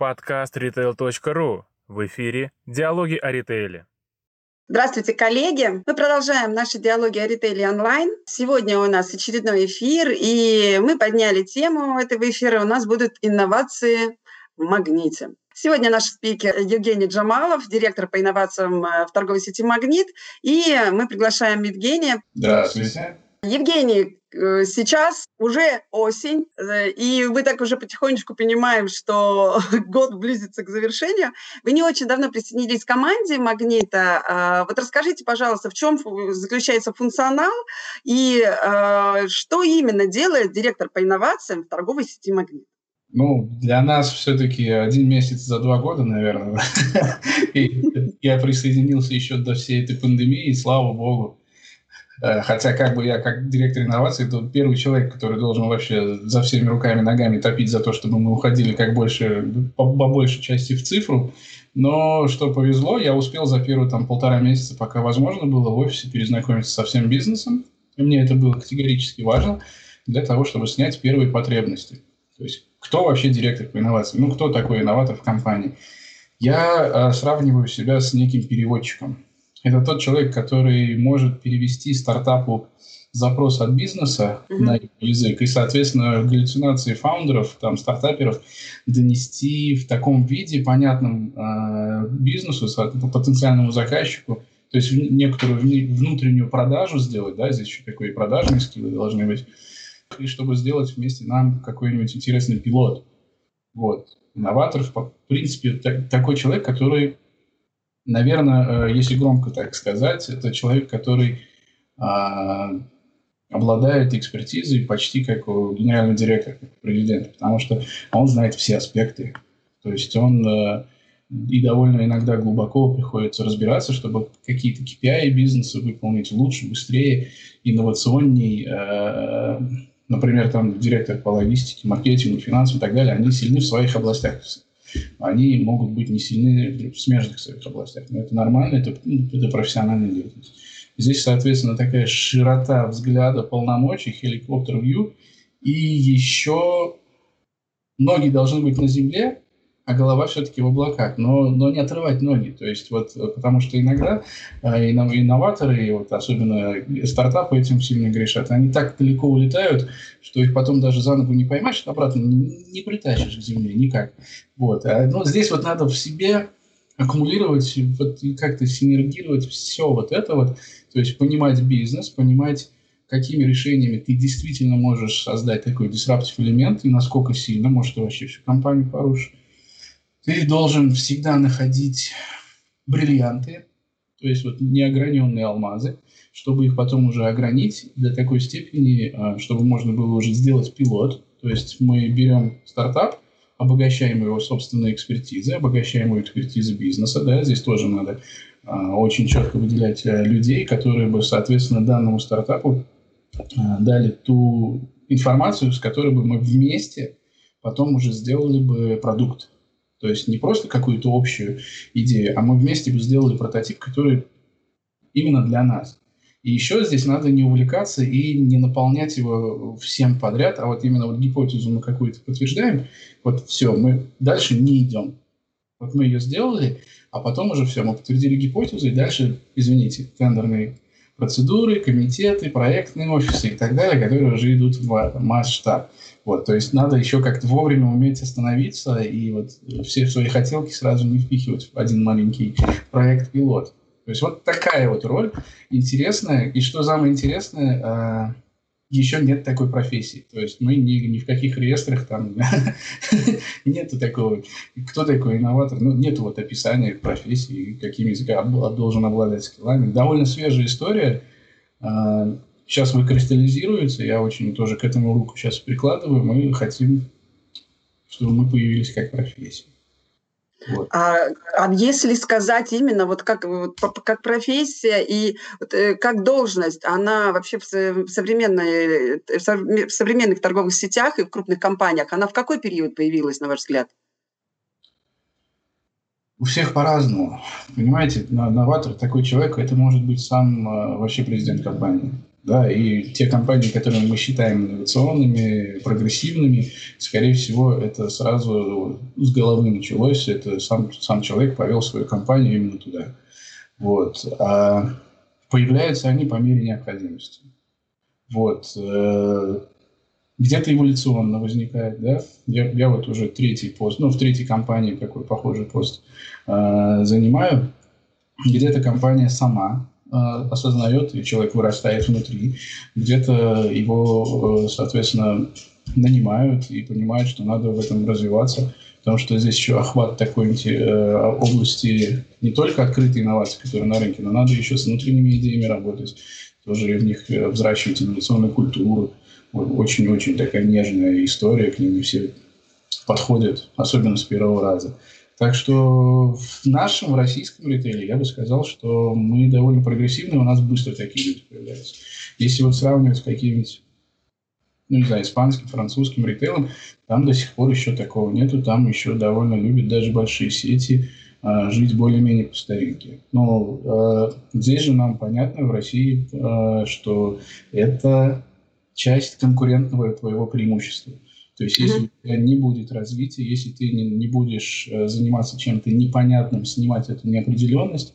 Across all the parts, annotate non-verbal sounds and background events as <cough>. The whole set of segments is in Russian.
Подкаст retail.ru. В эфире «Диалоги о ритейле». Здравствуйте, коллеги! Мы продолжаем наши диалоги о ритейле онлайн. Сегодня у нас очередной эфир, и мы подняли тему этого эфира. У нас будут инновации в магните. Сегодня наш спикер Евгений Джамалов, директор по инновациям э, в торговой сети «Магнит». И мы приглашаем Евгения. Здравствуйте. Евгений, э, сейчас уже осень, э, и мы так уже потихонечку понимаем, что <laughs> год близится к завершению. Вы не очень давно присоединились к команде «Магнита». А, вот расскажите, пожалуйста, в чем заключается функционал и а, что именно делает директор по инновациям в торговой сети «Магнит»? Ну, для нас все-таки один месяц за два года, наверное. <laughs> Я присоединился еще до всей этой пандемии, слава богу, хотя как бы я как директор инноваций, то первый человек, который должен вообще за всеми руками, ногами топить за то, чтобы мы уходили как больше, по, по большей части в цифру. Но что повезло, я успел за первые там полтора месяца, пока возможно было, в офисе перезнакомиться со всем бизнесом. И мне это было категорически важно для того, чтобы снять первые потребности. То есть кто вообще директор по инновациям? Ну, кто такой инноватор в компании? Я э, сравниваю себя с неким переводчиком. Это тот человек, который может перевести стартапу запрос от бизнеса mm-hmm. на язык и, соответственно, галлюцинации фаундеров, там, стартаперов донести в таком виде понятном э, бизнесу, потенциальному заказчику, то есть некоторую внутреннюю продажу сделать, да, здесь еще такие продажные скиллы должны быть, и чтобы сделать вместе нам какой-нибудь интересный пилот. Вот. Инноватор, в принципе, такой человек, который наверное, э, если громко так сказать, это человек, который а, обладает экспертизой почти как у генерального директора, как у президента, потому что он знает все аспекты. То есть он э, и довольно иногда глубоко приходится разбираться, чтобы какие-то KPI бизнеса выполнить лучше, быстрее, инновационней. Э, например, там директор по логистике, маркетингу, финансам и так далее, они сильны в своих областях они могут быть не сильны в смежных своих областях. Но это нормально, это, ну, это профессиональная деятельность. Здесь, соответственно, такая широта взгляда, полномочий, хеликоптер-вью, и еще ноги должны быть на земле, а голова все-таки в облаках, но, но не отрывать ноги. То есть вот, потому что иногда э, инноваторы, и вот особенно стартапы этим сильно грешат, они так далеко улетают, что их потом даже за ногу не поймаешь, обратно не, притащишь к земле никак. Вот. А, ну, здесь вот надо в себе аккумулировать, вот, и как-то синергировать все вот это вот, то есть понимать бизнес, понимать какими решениями ты действительно можешь создать такой disruptive элемент и насколько сильно, может, вообще всю компанию порушишь ты должен всегда находить бриллианты, то есть вот неограненные алмазы, чтобы их потом уже огранить до такой степени, а, чтобы можно было уже сделать пилот. То есть мы берем стартап, обогащаем его собственной экспертизой, обогащаем его экспертизой бизнеса. Да, здесь тоже надо а, очень четко выделять а, людей, которые бы, соответственно, данному стартапу а, дали ту информацию, с которой бы мы вместе потом уже сделали бы продукт. То есть не просто какую-то общую идею, а мы вместе бы сделали прототип, который именно для нас. И еще здесь надо не увлекаться и не наполнять его всем подряд, а вот именно вот гипотезу мы какую-то подтверждаем, вот все, мы дальше не идем. Вот мы ее сделали, а потом уже все, мы подтвердили гипотезу, и дальше, извините, тендерные процедуры, комитеты, проектные офисы и так далее, которые уже идут в масштаб. Вот, то есть надо еще как-то вовремя уметь остановиться и вот все свои хотелки сразу не впихивать в один маленький проект-пилот. То есть вот такая вот роль интересная. И что самое интересное, а, еще нет такой профессии. То есть мы ни, ни в каких реестрах там <laughs> нету такого. Кто такой инноватор? Ну, нету вот описания профессии, какими должен обладать скиллами. Довольно свежая история. А, сейчас выкристаллизируется, я очень тоже к этому руку сейчас прикладываю, мы хотим, чтобы мы появились как профессия. Вот. А, а если сказать именно вот как, вот, как профессия и вот, э, как должность, она вообще в, современной, э, в современных торговых сетях и в крупных компаниях, она в какой период появилась, на ваш взгляд? У всех по-разному. Понимаете, новатор, такой человек, это может быть сам э, вообще президент компании. Да, и те компании, которые мы считаем инновационными, прогрессивными, скорее всего, это сразу с головы началось. Это сам, сам человек повел свою компанию именно туда. Вот. А появляются они по мере необходимости. Вот. Э, где-то эволюционно возникает, да. Я, я вот уже третий пост, ну, в третьей компании такой похожий пост э, занимаю. Где-то компания сама осознает, и человек вырастает внутри. Где-то его, э, соответственно, нанимают и понимают, что надо в этом развиваться, потому что здесь еще охват такой э, области не только открытой инновации, которые на рынке, но надо еще с внутренними идеями работать, тоже в них э, взращивать инновационную культуру. Очень-очень такая нежная история, к ним все подходят, особенно с первого раза. Так что в нашем, российском ритейле я бы сказал, что мы довольно прогрессивны, у нас быстро такие люди появляются. Если вот сравнивать с каким-нибудь, ну не знаю, испанским, французским ритейлом, там до сих пор еще такого нету, там еще довольно любят даже большие сети а, жить более-менее по старинке. Но а, здесь же нам понятно в России, а, что это часть конкурентного твоего преимущества. То есть, если mm-hmm. у тебя не будет развития, если ты не, не будешь э, заниматься чем-то непонятным, снимать эту неопределенность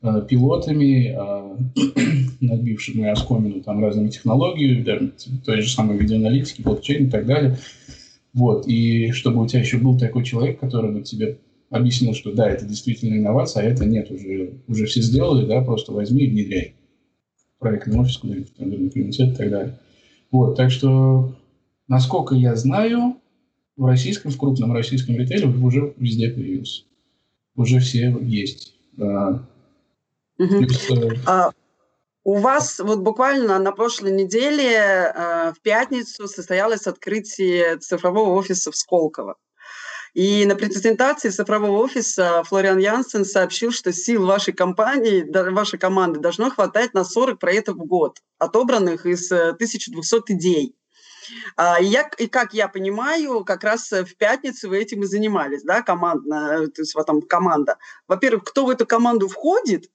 э, пилотами, э, <clears throat> набившими оскомину там разными технологиями, да, той же самой видеоаналитики, блокчейн и так далее. Вот. И чтобы у тебя еще был такой человек, который бы тебе объяснил, что да, это действительно инновация, а это нет, уже, уже все сделали, да, просто возьми и внедряй. Проектный офис куда-нибудь, например, и так далее. Вот, так что Насколько я знаю, в российском, в крупном российском ритейле уже везде появился. Уже все есть. Да. Угу. Есть, а, у вас вот буквально на прошлой неделе э, в пятницу состоялось открытие цифрового офиса в Сколково. И на презентации цифрового офиса Флориан Янсен сообщил, что сил вашей компании, вашей команды должно хватать на 40 проектов в год, отобранных из 1200 э, идей. А, и, я, и как я понимаю, как раз э, в пятницу вы этим и занимались, да, командно, то есть вот там команда. Во-первых, кто в эту команду входит,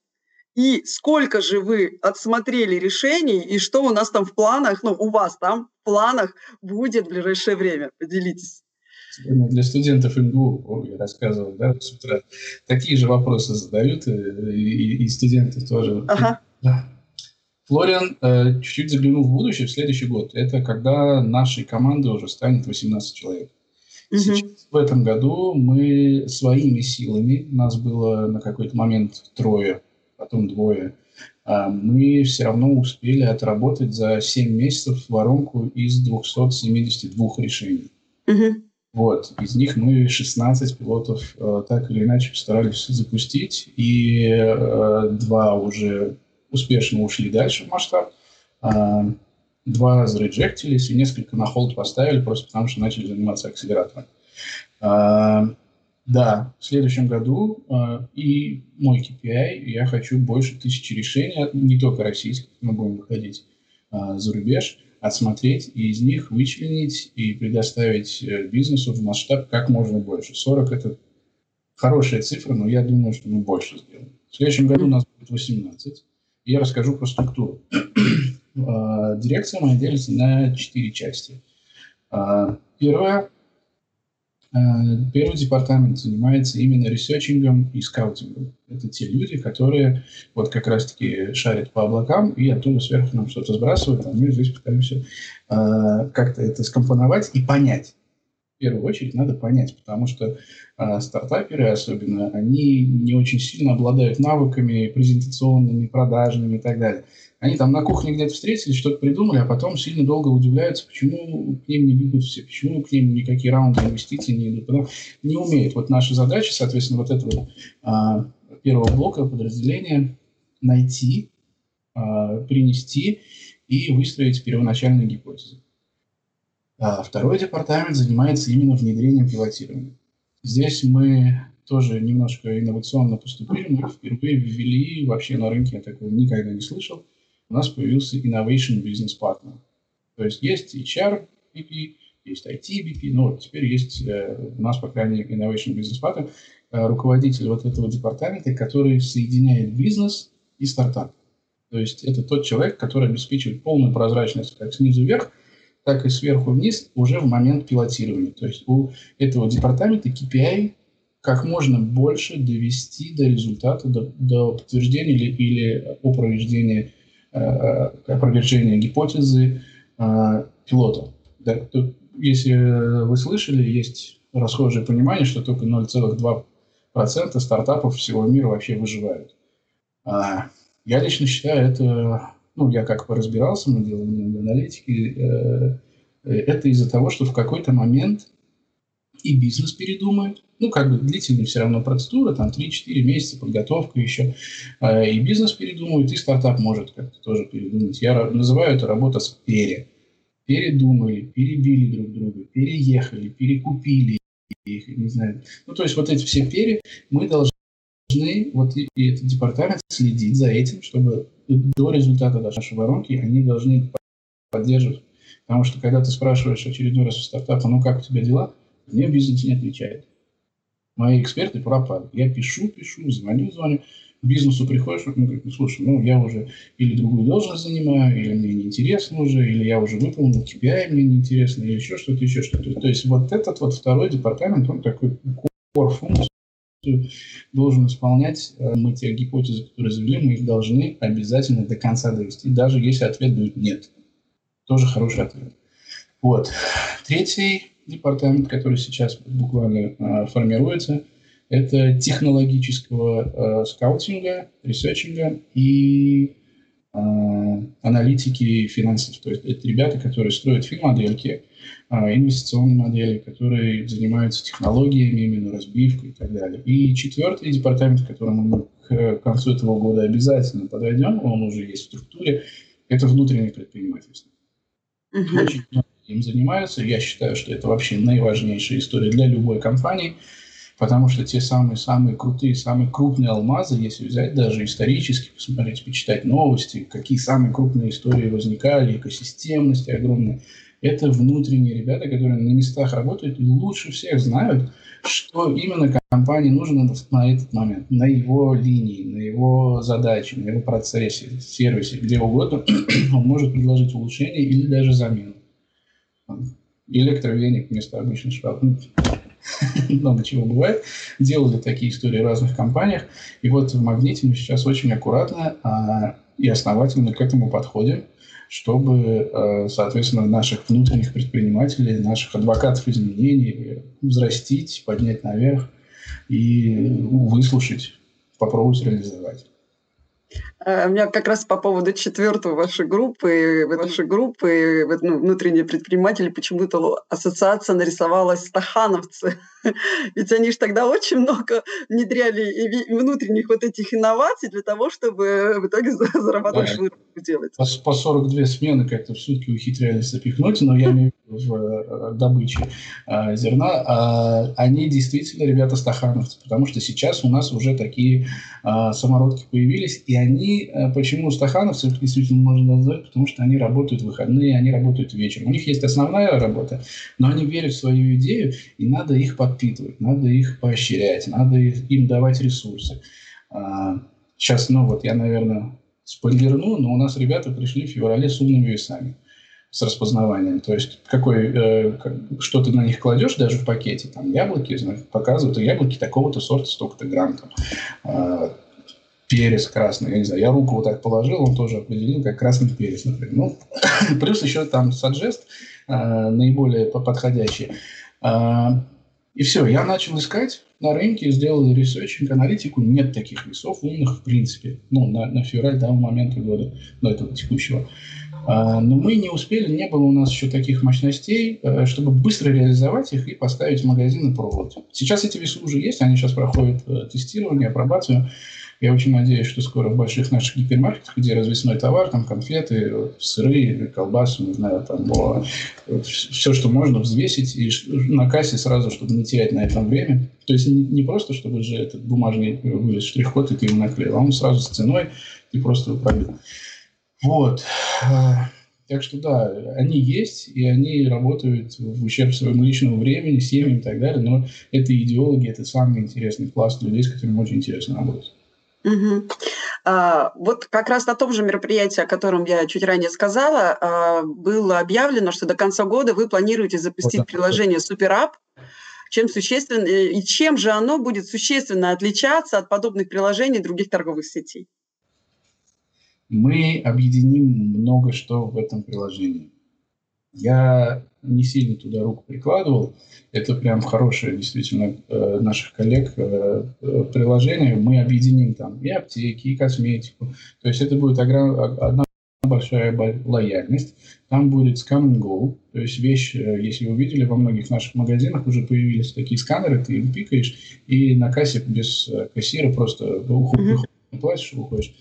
и сколько же вы отсмотрели решений, и что у нас там в планах, ну, у вас там в планах будет в ближайшее время? Поделитесь. Для студентов МГУ, я рассказывал, да, с утра, такие же вопросы задают, и, и, и студенты тоже. Ага. Да. Флориан э, чуть-чуть заглянул в будущее, в следующий год. Это когда нашей команды уже станет 18 человек. Угу. Сейчас, в этом году мы своими силами, нас было на какой-то момент трое, потом двое, э, мы все равно успели отработать за 7 месяцев воронку из 272 решений. Угу. Вот, из них мы 16 пилотов э, так или иначе постарались запустить, и э, два уже успешно ушли дальше в масштаб. А, два зареджектились и несколько на холд поставили, просто потому что начали заниматься акселератором. А, да, в следующем году а, и мой KPI, я хочу больше тысячи решений, не только российских, мы будем выходить за рубеж, отсмотреть и из них вычленить и предоставить э, бизнесу в масштаб как можно больше. 40 – это хорошая цифра, но я думаю, что мы больше сделаем. В следующем году у нас будет 18 я расскажу про структуру. А, дирекция моя делится на четыре части. А, первое. А, первый департамент занимается именно researching ом и скаутингом. Это те люди, которые вот как раз-таки шарят по облакам и оттуда сверху нам что-то сбрасывают, а мы здесь пытаемся как-то это скомпоновать и понять, в первую очередь надо понять, потому что э, стартаперы особенно, они не очень сильно обладают навыками презентационными, продажными и так далее. Они там на кухне где-то встретились, что-то придумали, а потом сильно долго удивляются, почему к ним не бегут все, почему к ним никакие раунды инвестиций не идут. Не умеют. Вот наша задача, соответственно, вот этого э, первого блока подразделения найти, э, принести и выстроить первоначальные гипотезы. А второй департамент занимается именно внедрением пилотирования. Здесь мы тоже немножко инновационно поступили. Мы впервые ввели, вообще на рынке я такого никогда не слышал, у нас появился Innovation Business Partner. То есть есть HR BP, есть IT BP, но теперь есть э, у нас, по крайней мере, Innovation Business Partner, э, руководитель вот этого департамента, который соединяет бизнес и стартап. То есть это тот человек, который обеспечивает полную прозрачность как снизу вверх, так и сверху вниз уже в момент пилотирования. То есть у этого департамента KPI как можно больше довести до результата, до, до подтверждения или, или опроверждения, э, опровержения гипотезы э, пилота. Да, то, если вы слышали, есть расхожее понимание, что только 0,2% стартапов всего мира вообще выживают. А, я лично считаю, это, ну, я как бы разбирался, мы делали много аналитики, э, это из-за того, что в какой-то момент и бизнес передумает, ну, как бы длительная все равно процедура, там 3-4 месяца подготовка еще, э, и бизнес передумает, и стартап может как-то тоже передумать. Я называю это работа с пере. Передумали, перебили друг друга, переехали, перекупили их, не знаю. Ну, то есть вот эти все пере мы должны вот и, и этот департамент следить за этим, чтобы до результата нашей воронки они должны поддерживать. Потому что когда ты спрашиваешь очередной раз у стартапа, ну как у тебя дела, мне бизнес не отвечает. Мои эксперты пропали. Я пишу, пишу, звоню, звоню. К бизнесу приходишь, он говорит, ну слушай, ну я уже или другую должность занимаю, или мне неинтересно уже, или я уже выполнил KPI, мне неинтересно, или еще что-то, еще что-то. То есть вот этот вот второй департамент, он такой core функцию должен исполнять. Э, мы те гипотезы, которые завели, мы их должны обязательно до конца довести, даже если ответ будет нет. Тоже хороший ответ. Вот. Третий департамент, который сейчас буквально э, формируется, это технологического э, скаутинга, researching а и аналитики финансов. То есть это ребята, которые строят финмодельки, э, инвестиционные модели, которые занимаются технологиями, именно разбивкой и так далее. И четвертый департамент, к которому мы к концу этого года обязательно подойдем, он уже есть в структуре, это внутреннее предпринимательство. Uh-huh. Очень много им занимаются. Я считаю, что это вообще наиважнейшая история для любой компании, потому что те самые-самые крутые, самые крупные алмазы, если взять даже исторически, посмотреть, почитать новости, какие самые крупные истории возникали, экосистемности огромные, это внутренние ребята, которые на местах работают и лучше всех знают, что именно компании нужно на этот момент, на его линии, на его задаче, на его процессе, сервисе, где угодно, <clears throat> он может предложить улучшение или даже замену электровеник вместо обычной швабры. <laughs> Много чего бывает. Делали такие истории в разных компаниях. И вот в «Магните» мы сейчас очень аккуратно а, и основательно к этому подходим, чтобы, а, соответственно, наших внутренних предпринимателей, наших адвокатов изменений взрастить, поднять наверх и выслушать, попробовать реализовать. Э, у меня как раз по поводу четвертого вашей группы, вашей группы, ну, внутренние предприниматели, почему-то ассоциация нарисовалась стахановцы. <laughs> Ведь они же тогда очень много внедряли внутренних вот этих инноваций для того, чтобы в итоге зарабатывать да. делать. По, по 42 смены как-то в сутки ухитрялись запихнуть, но я имею в виду в э, добыче а, зерна. А, они действительно ребята стахановцы, потому что сейчас у нас уже такие самородки появились, и они, а, почему стахановцев действительно можно назвать, потому что они работают в выходные, они работают вечером. У них есть основная работа, но они верят в свою идею, и надо их под подпитывать, надо их поощрять, надо им давать ресурсы. Сейчас, ну вот я, наверное, спойлерну, но у нас ребята пришли в феврале с умными весами, с распознаванием. То есть какой, э, что ты на них кладешь даже в пакете, там яблоки, показывают, а яблоки такого-то сорта, столько-то грамм. Там, э, перец красный, я не знаю, я руку вот так положил, он тоже определил, как красный перец, например. Ну, <coughs> плюс еще там suggest э, наиболее подходящий. Э, и все, я начал искать на рынке, сделал researching, аналитику. Нет таких весов умных в принципе. Ну, на, на февраль того момента года, до этого текущего. А, но мы не успели, не было у нас еще таких мощностей, э, чтобы быстро реализовать их и поставить в магазин и пробовать. Сейчас эти весы уже есть, они сейчас проходят э, тестирование, апробацию. Я очень надеюсь, что скоро в больших наших гипермаркетах, где развесной товар, там конфеты, сыры, колбасы, не знаю, там все, что можно взвесить и на кассе сразу, чтобы не терять на этом время. То есть не, не просто, чтобы же этот бумажный штрих-код, и ты его наклеил, а он сразу с ценой, ты просто его. Вот. Так что да, они есть, и они работают в ущерб своему личному времени, семьям и так далее, но это идеологи, это самый интересный пласт людей, с которыми очень интересно работать. Угу. А, вот как раз на том же мероприятии, о котором я чуть ранее сказала, а, было объявлено, что до конца года вы планируете запустить приложение SuperApp, чем существенно, э, и чем же оно будет существенно отличаться от подобных приложений других торговых сетей? Мы объединим много что в этом приложении. Я не сильно туда руку прикладывал. Это прям хорошее действительно э, наших коллег э, э, приложение. Мы объединим там и аптеки, и косметику. То есть это будет одна большая лояльность. Там будет Scan and Go, то есть вещь, если вы видели, во многих наших магазинах уже появились такие сканеры, ты им пикаешь, и на кассе без кассира просто уходишь, mm-hmm. платишь, уходишь.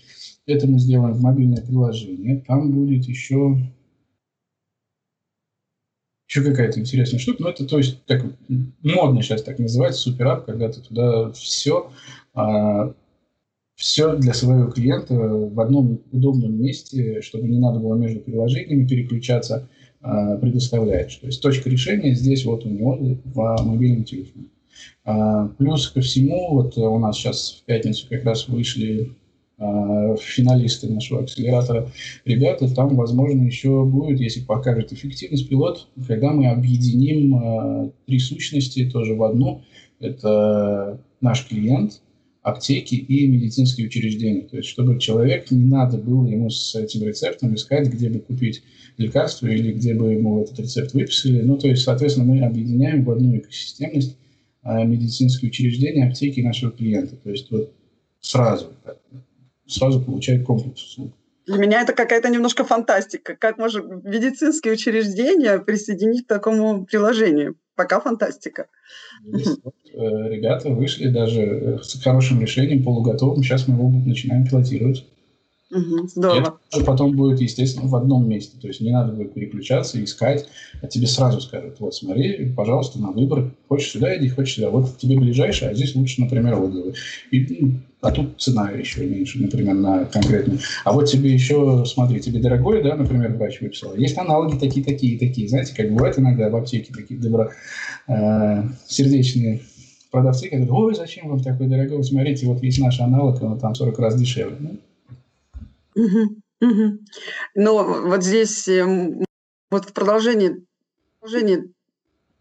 Это мы сделаем в мобильное приложение. Там будет еще еще какая-то интересная штука. Ну, это, то есть, так модно сейчас так называется, суперап, когда ты туда все, а, все для своего клиента в одном удобном месте, чтобы не надо было между приложениями переключаться, а, предоставляешь. То есть точка решения здесь вот у него в мобильном телефоне. А, плюс ко всему, вот у нас сейчас в пятницу как раз вышли финалисты нашего акселератора ребята, там, возможно, еще будет, если покажет эффективность пилот, когда мы объединим э, три сущности тоже в одну. Это наш клиент, аптеки и медицинские учреждения. То есть, чтобы человек не надо было ему с этим рецептом искать, где бы купить лекарство или где бы ему этот рецепт выписали. Ну, то есть, соответственно, мы объединяем в одну экосистемность э, медицинские учреждения, аптеки нашего клиента. То есть, вот сразу сразу получает комплекс услуг. Для меня это какая-то немножко фантастика. Как можно медицинские учреждения присоединить к такому приложению? Пока фантастика. Вот, э, ребята вышли даже э, с хорошим решением, полуготовым. Сейчас мы его начинаем пилотировать. Угу, здорово. Это потом будет, естественно, в одном месте. То есть не надо будет переключаться, искать, а тебе сразу скажут, вот смотри, пожалуйста, на выбор. Хочешь сюда иди, хочешь сюда. Вот тебе ближайшее, а здесь лучше, например, отзывы. И, ну, а тут цена еще меньше, например, на конкретную. А вот тебе еще, смотри, тебе дорогой, да, например, врач выписал. Есть аналоги такие, такие, такие. Знаете, как бывает иногда в аптеке такие добро, э, сердечные продавцы, которые говорят, ой, зачем вам такой дорогой? Смотрите, вот есть наш аналог, он там 40 раз дешевле. Ну, Мгм, мгм. Но вот здесь, эм, вот в продолжении продолжении,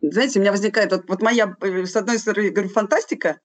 знаете, у меня возникает вот вот моя, э, с одной стороны, говорю, фантастика,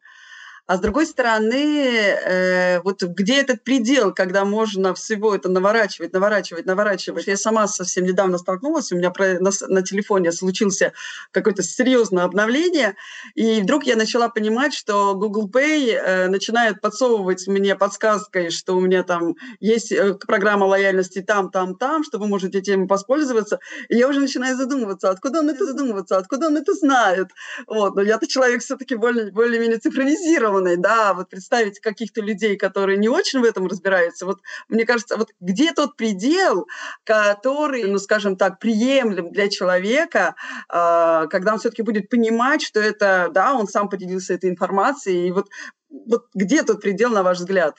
а с другой стороны, э, вот где этот предел, когда можно всего это наворачивать, наворачивать, наворачивать. Я сама совсем недавно столкнулась, у меня на, на телефоне случился какое-то серьезное обновление, и вдруг я начала понимать, что Google Pay э, начинает подсовывать мне подсказкой, что у меня там есть э, программа лояльности там, там, там, что вы можете этим воспользоваться. И я уже начинаю задумываться, откуда он это задумываться, откуда он это знает. Вот. Но я-то человек все-таки более, более-менее цифровизирован цивилизованной, да, вот представить каких-то людей, которые не очень в этом разбираются, вот мне кажется, вот где тот предел, который, ну, скажем так, приемлем для человека, э, когда он все-таки будет понимать, что это, да, он сам поделился этой информацией, и вот, вот где тот предел, на ваш взгляд?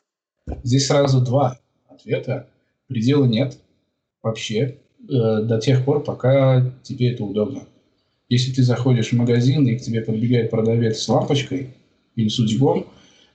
Здесь сразу два ответа. Предела нет вообще э, до тех пор, пока тебе это удобно. Если ты заходишь в магазин, и к тебе подбегает продавец с лампочкой, или судьбом,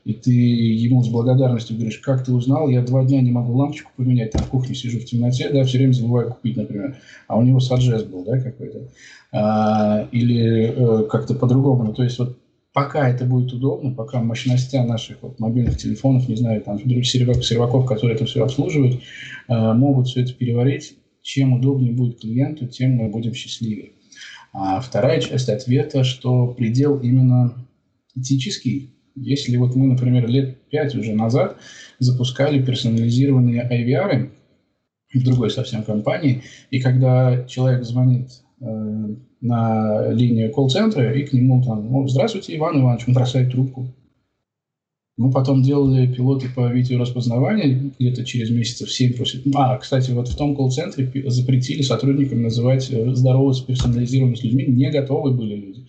и ты ему с благодарностью говоришь, как ты узнал, я два дня не могу лампочку поменять, там в кухне сижу в темноте, да, все время забываю купить, например, а у него саджест был, да, какой-то, а, или э, как-то по-другому, ну, то есть вот пока это будет удобно, пока мощности наших вот, мобильных телефонов, не знаю, там, серваков, серваков, которые это все обслуживают, э, могут все это переварить, чем удобнее будет клиенту, тем мы будем счастливее. А вторая часть ответа, что предел именно этический. Если вот мы, например, лет пять уже назад запускали персонализированные IVR в другой совсем компании, и когда человек звонит э, на линию колл-центра, и к нему там, здравствуйте, Иван Иванович, он бросает трубку. Мы потом делали пилоты по видеораспознаванию где-то через месяцев 7 после... А, кстати, вот в том колл-центре запретили сотрудникам называть э, здороваться персонализированно с людьми. Не готовы были люди.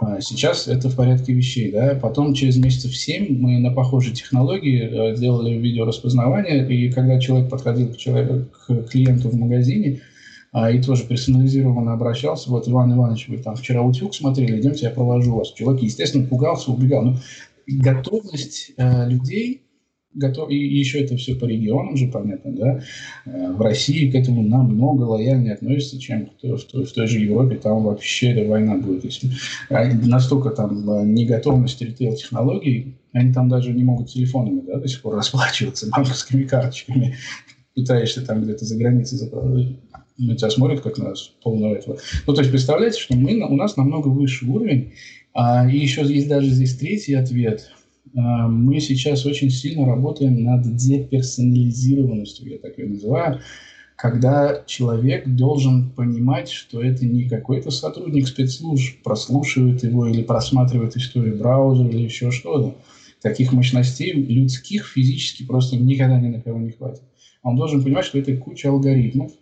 А сейчас это в порядке вещей. Да? Потом через месяцев 7 мы на похожей технологии сделали э, видеораспознавание, и когда человек подходил к, человеку, к клиенту в магазине, а, и тоже персонализированно обращался, вот, Иван Иванович, вы там вчера утюг смотрели, идемте, я провожу вас. Человек, естественно, пугался, убегал. Но готовность э, людей готов, и еще это все по регионам же, понятно, да, э, в России к этому намного лояльнее относятся, чем в той, в той, в той же Европе, там вообще эта война будет. Если настолько там э, неготовность ритейл-технологий, они там даже не могут телефонами, да, до сих пор расплачиваться <laughs> банковскими карточками, пытаешься там где-то за границей заправлять на тебя смотрят как на полного этого. Ну, то есть, представляете, что мы, у нас намного выше уровень, а, и еще есть даже здесь третий ответ. А, мы сейчас очень сильно работаем над деперсонализированностью, я так ее называю, когда человек должен понимать, что это не какой-то сотрудник спецслужб прослушивает его или просматривает историю браузера или еще что-то. Таких мощностей людских физически просто никогда ни на кого не хватит. Он должен понимать, что это куча алгоритмов,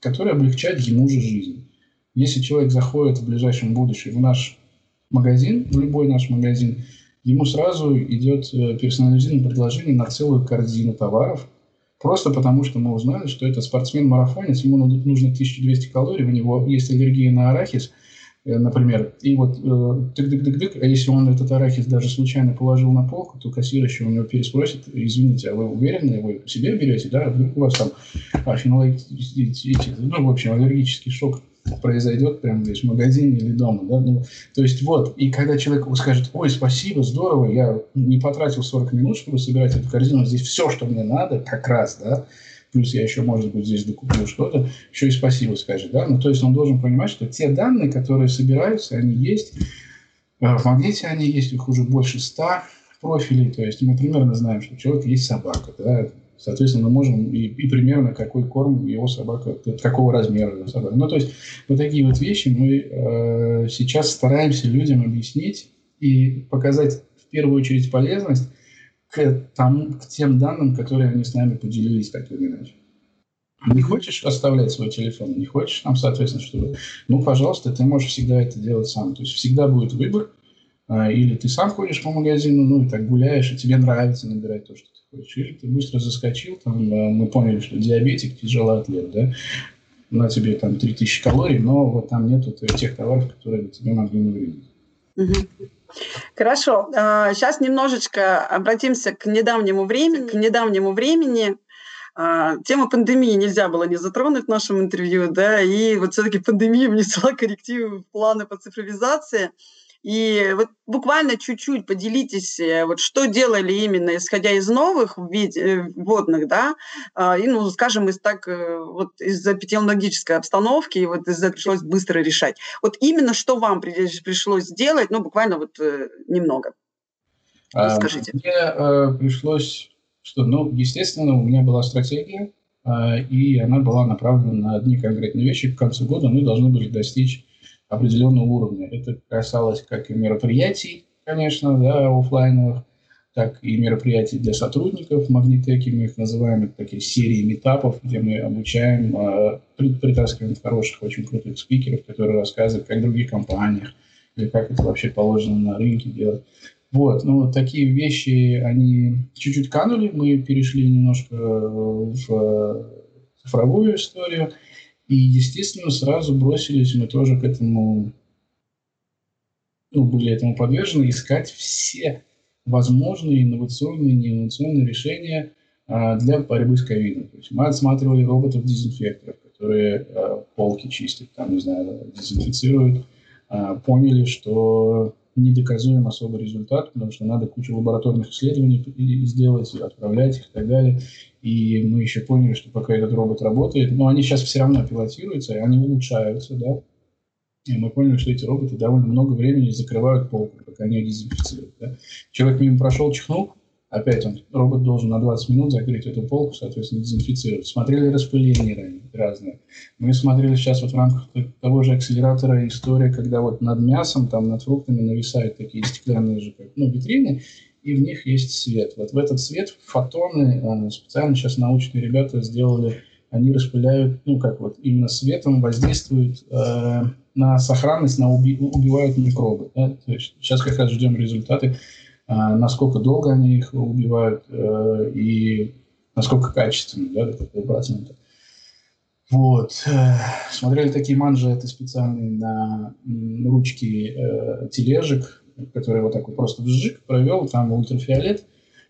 которые облегчают ему же жизнь. Если человек заходит в ближайшем будущем в наш магазин, в любой наш магазин, ему сразу идет э, персонализированное предложение на целую корзину товаров, просто потому что мы узнали, что это спортсмен-марафонец, ему нужно 1200 калорий, у него есть аллергия на арахис, э, например, и вот тык-дык-дык-дык, э, а если он этот арахис даже случайно положил на полку, то кассир еще у него переспросит, извините, а вы уверены, вы себе берете, да, вдруг у вас там а, фенолактический, ну, в общем, аллергический шок произойдет прямо здесь в магазине или дома. Да? Ну, то есть вот, и когда человек скажет, ой, спасибо, здорово, я не потратил 40 минут, чтобы собирать эту корзину, здесь все, что мне надо, как раз, да, плюс я еще, может быть, здесь докуплю что-то, еще и спасибо скажет, да, ну, то есть он должен понимать, что те данные, которые собираются, они есть, э, в магните они есть, их уже больше ста профилей, то есть мы примерно знаем, что у человека есть собака, да, Соответственно, мы можем и, и примерно какой корм его собака, какого размера его собака. Ну, то есть вот такие вот вещи мы э, сейчас стараемся людям объяснить и показать в первую очередь полезность к, тому, к тем данным, которые они с нами поделились так или иначе. Не хочешь оставлять свой телефон, не хочешь там, соответственно, чтобы... Ну, пожалуйста, ты можешь всегда это делать сам. То есть всегда будет выбор, или ты сам ходишь по магазину, ну и так гуляешь, и тебе нравится набирать то, что ты хочешь. Или ты быстро заскочил, там, а, мы поняли, что диабетик, тяжелый атлет, да, на тебе там 3000 калорий, но вот там нету тех товаров, которые тебе могли навредить. Хорошо. Сейчас а, немножечко обратимся к недавнему времени. К недавнему времени Тема пандемии нельзя было не затронуть в нашем интервью, да, и вот все-таки пандемия внесла коррективы в планы по цифровизации. И вот буквально чуть-чуть поделитесь, э, вот что делали именно, исходя из новых э, вводных, да, а, и, ну, скажем, из так, э, вот из-за эпидемиологической обстановки, и вот из-за пришлось быстро решать. Вот именно что вам пришлось сделать, ну, буквально вот немного. А, Скажите. Мне э, пришлось, что, ну, естественно, у меня была стратегия, э, и она была направлена на одни конкретные вещи. К концу года мы должны были достичь определенного уровня. Это касалось как и мероприятий, конечно, да, офлайновых, так и мероприятий для сотрудников Магнитеки, мы их называем, это такие серии метапов, где мы обучаем, а, притаскиваем хороших, очень крутых спикеров, которые рассказывают, как в других компаниях, или как это вообще положено на рынке делать. Вот, ну, такие вещи, они чуть-чуть канули, мы перешли немножко в цифровую историю, и, естественно, сразу бросились мы тоже к этому, ну, были этому подвержены, искать все возможные инновационные и неинновационные решения а, для борьбы с ковидом. То есть мы отсматривали роботов-дезинфекторов, которые а, полки чистят, там, не знаю, дезинфицируют, а, поняли, что недоказуем особый результат, потому что надо кучу лабораторных исследований сделать, отправлять их и так далее. И мы еще поняли, что пока этот робот работает, но они сейчас все равно пилотируются, и они улучшаются, да. И мы поняли, что эти роботы довольно много времени закрывают полку, пока они дезинфицируют. Да? Человек мимо прошел, чихнул, опять он, робот должен на 20 минут закрыть эту полку, соответственно, дезинфицировать. Смотрели распыления разные. Мы смотрели сейчас вот в рамках того же акселератора история, когда вот над мясом, там над фруктами нависают такие стеклянные же, ну, витрины, и в них есть свет. Вот в этот свет фотоны, э, специально сейчас научные ребята сделали, они распыляют, ну как вот именно светом воздействуют э, на сохранность, на уби, убивают микробы. Да? То есть сейчас как раз ждем результаты, э, насколько долго они их убивают э, и насколько качественно, да, до какого процента. Вот. Э, смотрели такие манжеты специальные на ручки э, тележек, который вот так вот просто вжик провел, там ультрафиолет,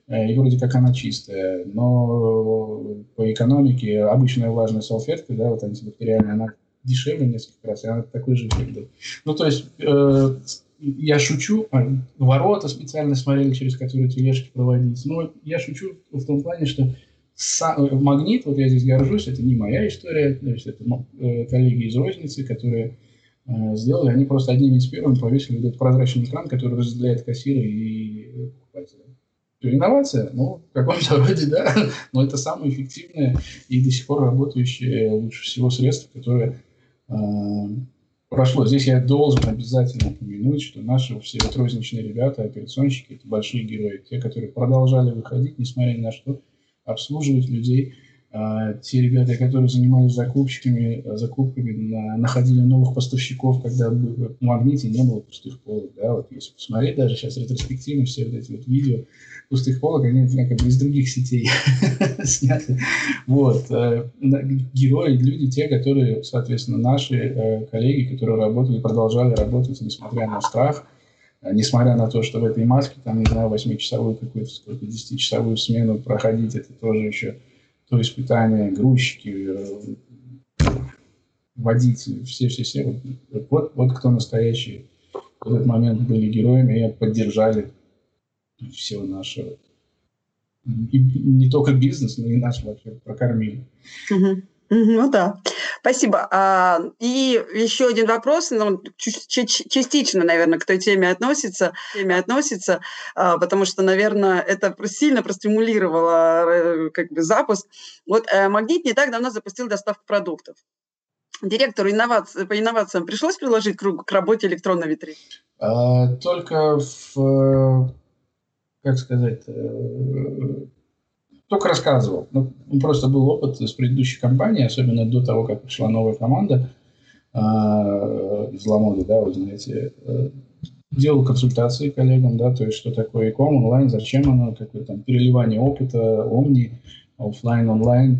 и вроде как она чистая, но по экономике обычная влажная салфетка, да, вот антибактериальная, она дешевле несколько раз, и она такой же эффект. Ну, то есть, э, я шучу, а, ворота специально смотрели, через которые тележки проводить, но я шучу в том плане, что сам, э, магнит, вот я здесь горжусь, это не моя история, то есть это э, коллеги из розницы, которые э, сделали, они просто одними из первых повесили этот прозрачный экран, который разделяет кассира и покупателя. Инновация, ну, в каком-то <laughs> роде, да, но это самое эффективное и до сих пор работающее лучше всего средство, которое э, прошло. Здесь я должен обязательно упомянуть, что наши все розничные ребята, операционщики, это большие герои, те, которые продолжали выходить, несмотря ни на что, обслуживать людей. А, те ребята, которые занимались закупщиками, закупками, на, находили новых поставщиков, когда в магните не было пустых полок. Да? Вот если посмотреть даже сейчас ретроспективно все вот эти вот видео пустых полок, они как бы из других сетей <laughs> сняты. Вот. Э, герои, люди, те, которые, соответственно, наши э, коллеги, которые работали, продолжали работать, несмотря на страх, э, несмотря на то, что в этой маске, там, не знаю, 8-часовую какую-то, сколько, 10-часовую смену проходить, это тоже еще то испытание, грузчики, водители, все-все-все. Вот, вот, вот кто настоящие в этот момент были героями и поддержали все наше, и не только бизнес, но и наш вообще прокормили. Ну да, спасибо. А, и еще один вопрос, ну, частично, наверное, к той теме относится, теме относится, а, потому что, наверное, это сильно простимулировало э, как бы запуск. Вот э, Магнит не так давно запустил доставку продуктов. Директору инноваций, по инновациям пришлось приложить к, к работе электронной витрины? А, только в как сказать, э, только рассказывал. Ну, просто был опыт с предыдущей компании, особенно до того, как пришла новая команда а, из Ламоды, да, вы знаете, э, делал консультации коллегам, да, то есть что такое иком, онлайн, зачем оно, какое там переливание опыта, омни, офлайн, онлайн.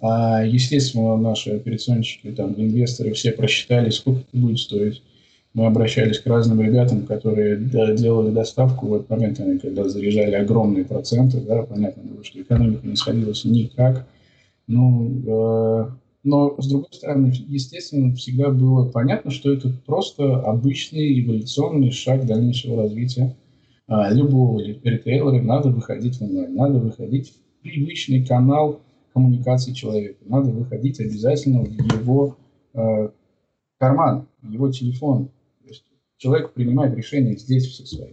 А, естественно, наши операционщики, там, инвесторы все просчитали, сколько это будет стоить мы обращались к разным ребятам, которые делали доставку в этот момент, они когда заряжали огромные проценты, да, понятно было, что экономика не сходилась никак. Ну, э, но, с другой стороны, естественно, всегда было понятно, что это просто обычный эволюционный шаг дальнейшего развития э, любого ритейлера. Надо выходить в онлайн, надо выходить в привычный канал коммуникации человека, надо выходить обязательно в его э, карман, в его телефон, человек принимает решения здесь все свои.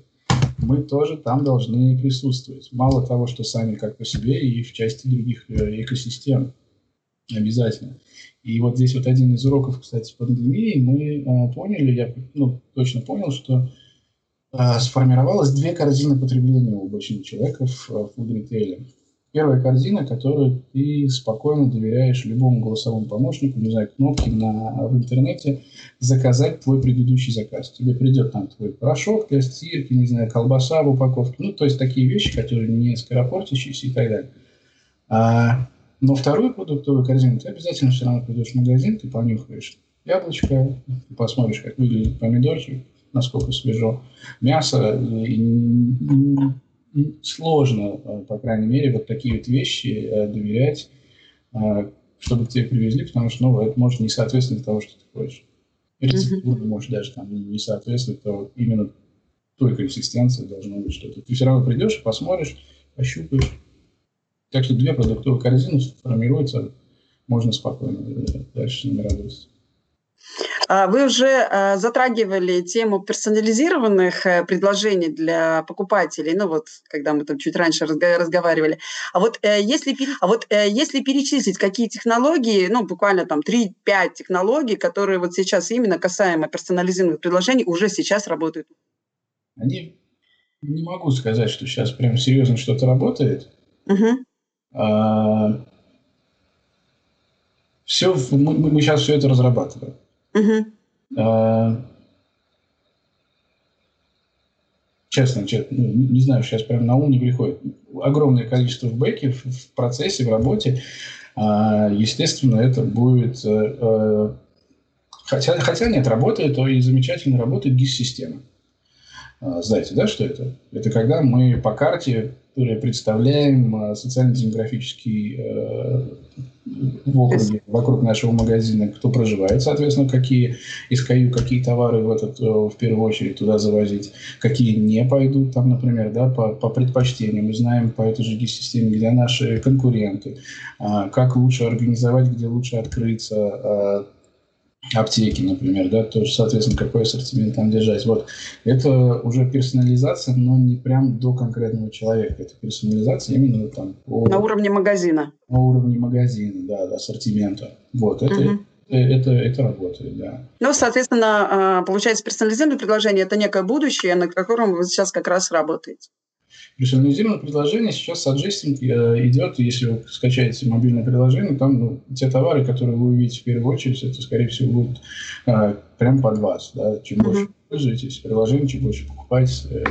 Мы тоже там должны присутствовать. Мало того, что сами как по себе и в части других э, экосистем. Обязательно. И вот здесь вот один из уроков, кстати, пандемии, мы э, поняли, я ну, точно понял, что э, сформировалось две корзины потребления у обычного человека в э, фуд-ритейле. Первая корзина, которую ты спокойно доверяешь любому голосовому помощнику, не знаю, кнопки на, в интернете, заказать твой предыдущий заказ. Тебе придет там твой порошок для не знаю, колбаса в упаковке, ну, то есть такие вещи, которые не скоропортящиеся и так далее. А, но вторую продуктовую корзину ты обязательно все равно придешь в магазин, ты понюхаешь яблочко, посмотришь, как выглядит помидорчик, насколько свежо, мясо, и сложно, э, по крайней мере, вот такие вот вещи э, доверять, э, чтобы к тебе привезли, потому что, ну, это может не соответствовать того, что ты хочешь. Рецептура может даже там не соответствовать, то именно той консистенции должно быть что-то. Ты все равно придешь, посмотришь, пощупаешь. Так что две продуктовые корзины формируются, можно спокойно дальше с ними радоваться. А, вы уже а, затрагивали тему персонализированных э, предложений для покупателей, ну вот, когда мы там чуть раньше разговаривали. А вот э, если, а вот э, если перечислить, какие технологии, ну буквально там 3-5 технологий, которые вот сейчас именно касаемо персонализированных предложений уже сейчас работают? Они, не могу сказать, что сейчас прям серьезно что-то работает. Угу. А, все, мы, мы сейчас все это разрабатываем. Угу. честно, честно ну, не знаю, сейчас прям на ум не приходит. Огромное количество в бэке, в, в процессе, в работе. А, естественно, это будет... Э, э, хотя, хотя нет, работает, то и замечательно работает GIS-система. А, знаете, да, что это? Это когда мы по карте представляем а, социально-демографический э, в округе, вокруг нашего магазина, кто проживает, соответственно, какие SKU, какие товары в этот, э, в первую очередь туда завозить, какие не пойдут там, например, да, по, по предпочтениям. Мы знаем по этой же системе, где наши конкуренты, а, как лучше организовать, где лучше открыться, аптеки, например, да, то есть, соответственно, какой ассортимент там держать. Вот. Это уже персонализация, но не прям до конкретного человека. Это персонализация именно там по... На уровне магазина. На уровне магазина, да, ассортимента. Вот, это, угу. это, это работает, да. Ну, соответственно, а, получается, персонализированное предложение – это некое будущее, на котором вы сейчас как раз работаете. Персонализированное предложение сейчас аджестинг э, идет, если вы скачаете мобильное приложение, там ну, те товары, которые вы увидите в первую очередь, это, скорее всего, будут э, прям под вас. Да? Чем mm-hmm. больше пользуетесь приложением, чем больше покупаете, э,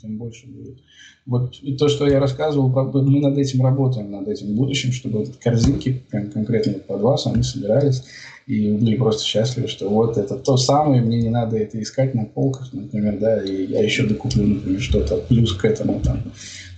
тем больше будет. Вот то, что я рассказывал, мы над этим работаем, над этим будущим, чтобы корзинки прям конкретно под вас, они собирались и были просто счастливы, что вот это то самое, мне не надо это искать на полках, например, да, и я еще докуплю, например, что-то плюс к этому там.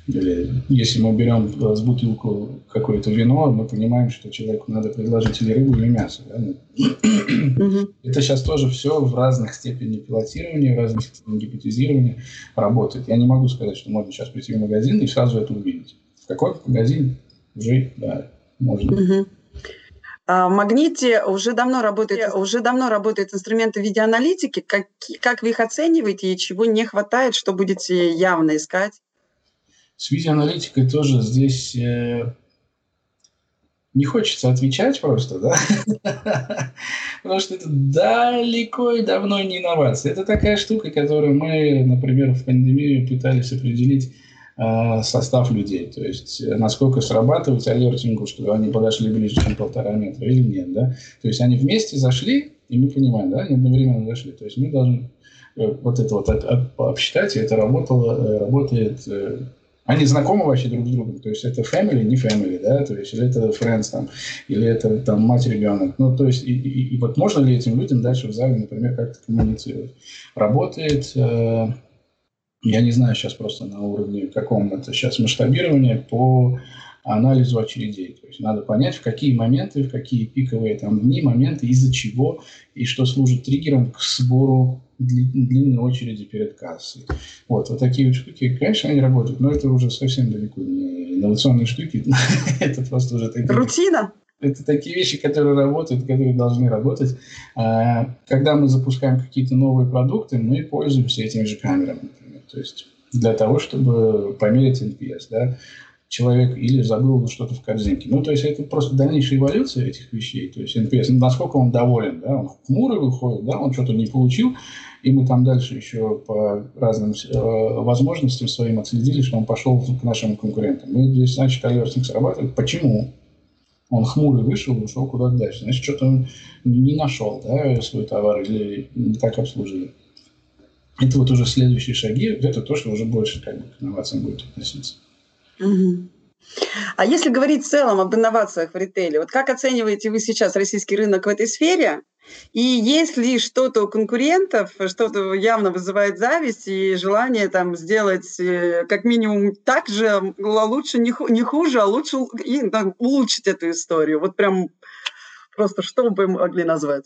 Или если мы берем с бутылку какое-то вино, мы понимаем, что человеку надо предложить или рыбу, или мясо. Да? Угу. Это сейчас тоже все в разных степенях пилотирования, в разных степенях гипотезирования работает. Я не могу сказать, что можно сейчас прийти в магазин и сразу это увидеть. В какой магазин уже, да, можно. Угу. А в Магните уже давно работает, уже давно работают инструменты видеоаналитики. Как, как вы их оцениваете и чего не хватает, что будете явно искать? С видеоаналитикой тоже здесь э, не хочется отвечать просто, да? <laughs> Потому что это далеко и давно не инновация. Это такая штука, которую мы, например, в пандемию пытались определить состав людей, то есть э, насколько срабатывать алертингу, что они подошли ближе, чем полтора метра или нет, да, то есть они вместе зашли, и мы понимаем, да, они одновременно зашли, то есть мы должны э, вот это вот обсчитать, и это работало, работает, они знакомы вообще друг с другом, то есть это family, не family, да, то есть или это friends там, или это там мать ребенок, ну то есть и, и, и вот можно ли этим людям дальше в зале, например, как-то коммуницировать? Работает я не знаю сейчас просто на уровне каком это сейчас масштабирование по анализу очередей. То есть надо понять, в какие моменты, в какие пиковые там дни, моменты, из-за чего и что служит триггером к сбору длинной очереди перед кассой. Вот, вот такие вот штуки, конечно, они работают, но это уже совсем далеко не инновационные штуки. <laughs> это просто уже такие... Рутина? Это такие вещи, которые работают, которые должны работать. А, когда мы запускаем какие-то новые продукты, мы пользуемся этими же камерами. То есть для того, чтобы померить NPS, да, человек или забыл что-то в корзинке. Ну, то есть это просто дальнейшая эволюция этих вещей. То есть NPS, ну, насколько он доволен, да, он хмурый выходит, да, он что-то не получил, и мы там дальше еще по разным э, возможностям своим отследили, что он пошел к нашим конкурентам. Мы здесь, значит, конверсинг срабатывает. Почему? Он хмурый вышел, ушел куда-то дальше. Значит, что-то не нашел, да, свой товар или так обслужили. Это вот уже следующие шаги, это то, что уже больше как бы, к инновациям будет относиться. А если говорить в целом об инновациях в ритейле, вот как оцениваете вы сейчас российский рынок в этой сфере? И есть ли что-то у конкурентов, что-то явно вызывает зависть и желание там сделать э, как минимум так же, лучше, не, хуже, а лучше и, там, улучшить эту историю? Вот прям просто что бы мы могли назвать?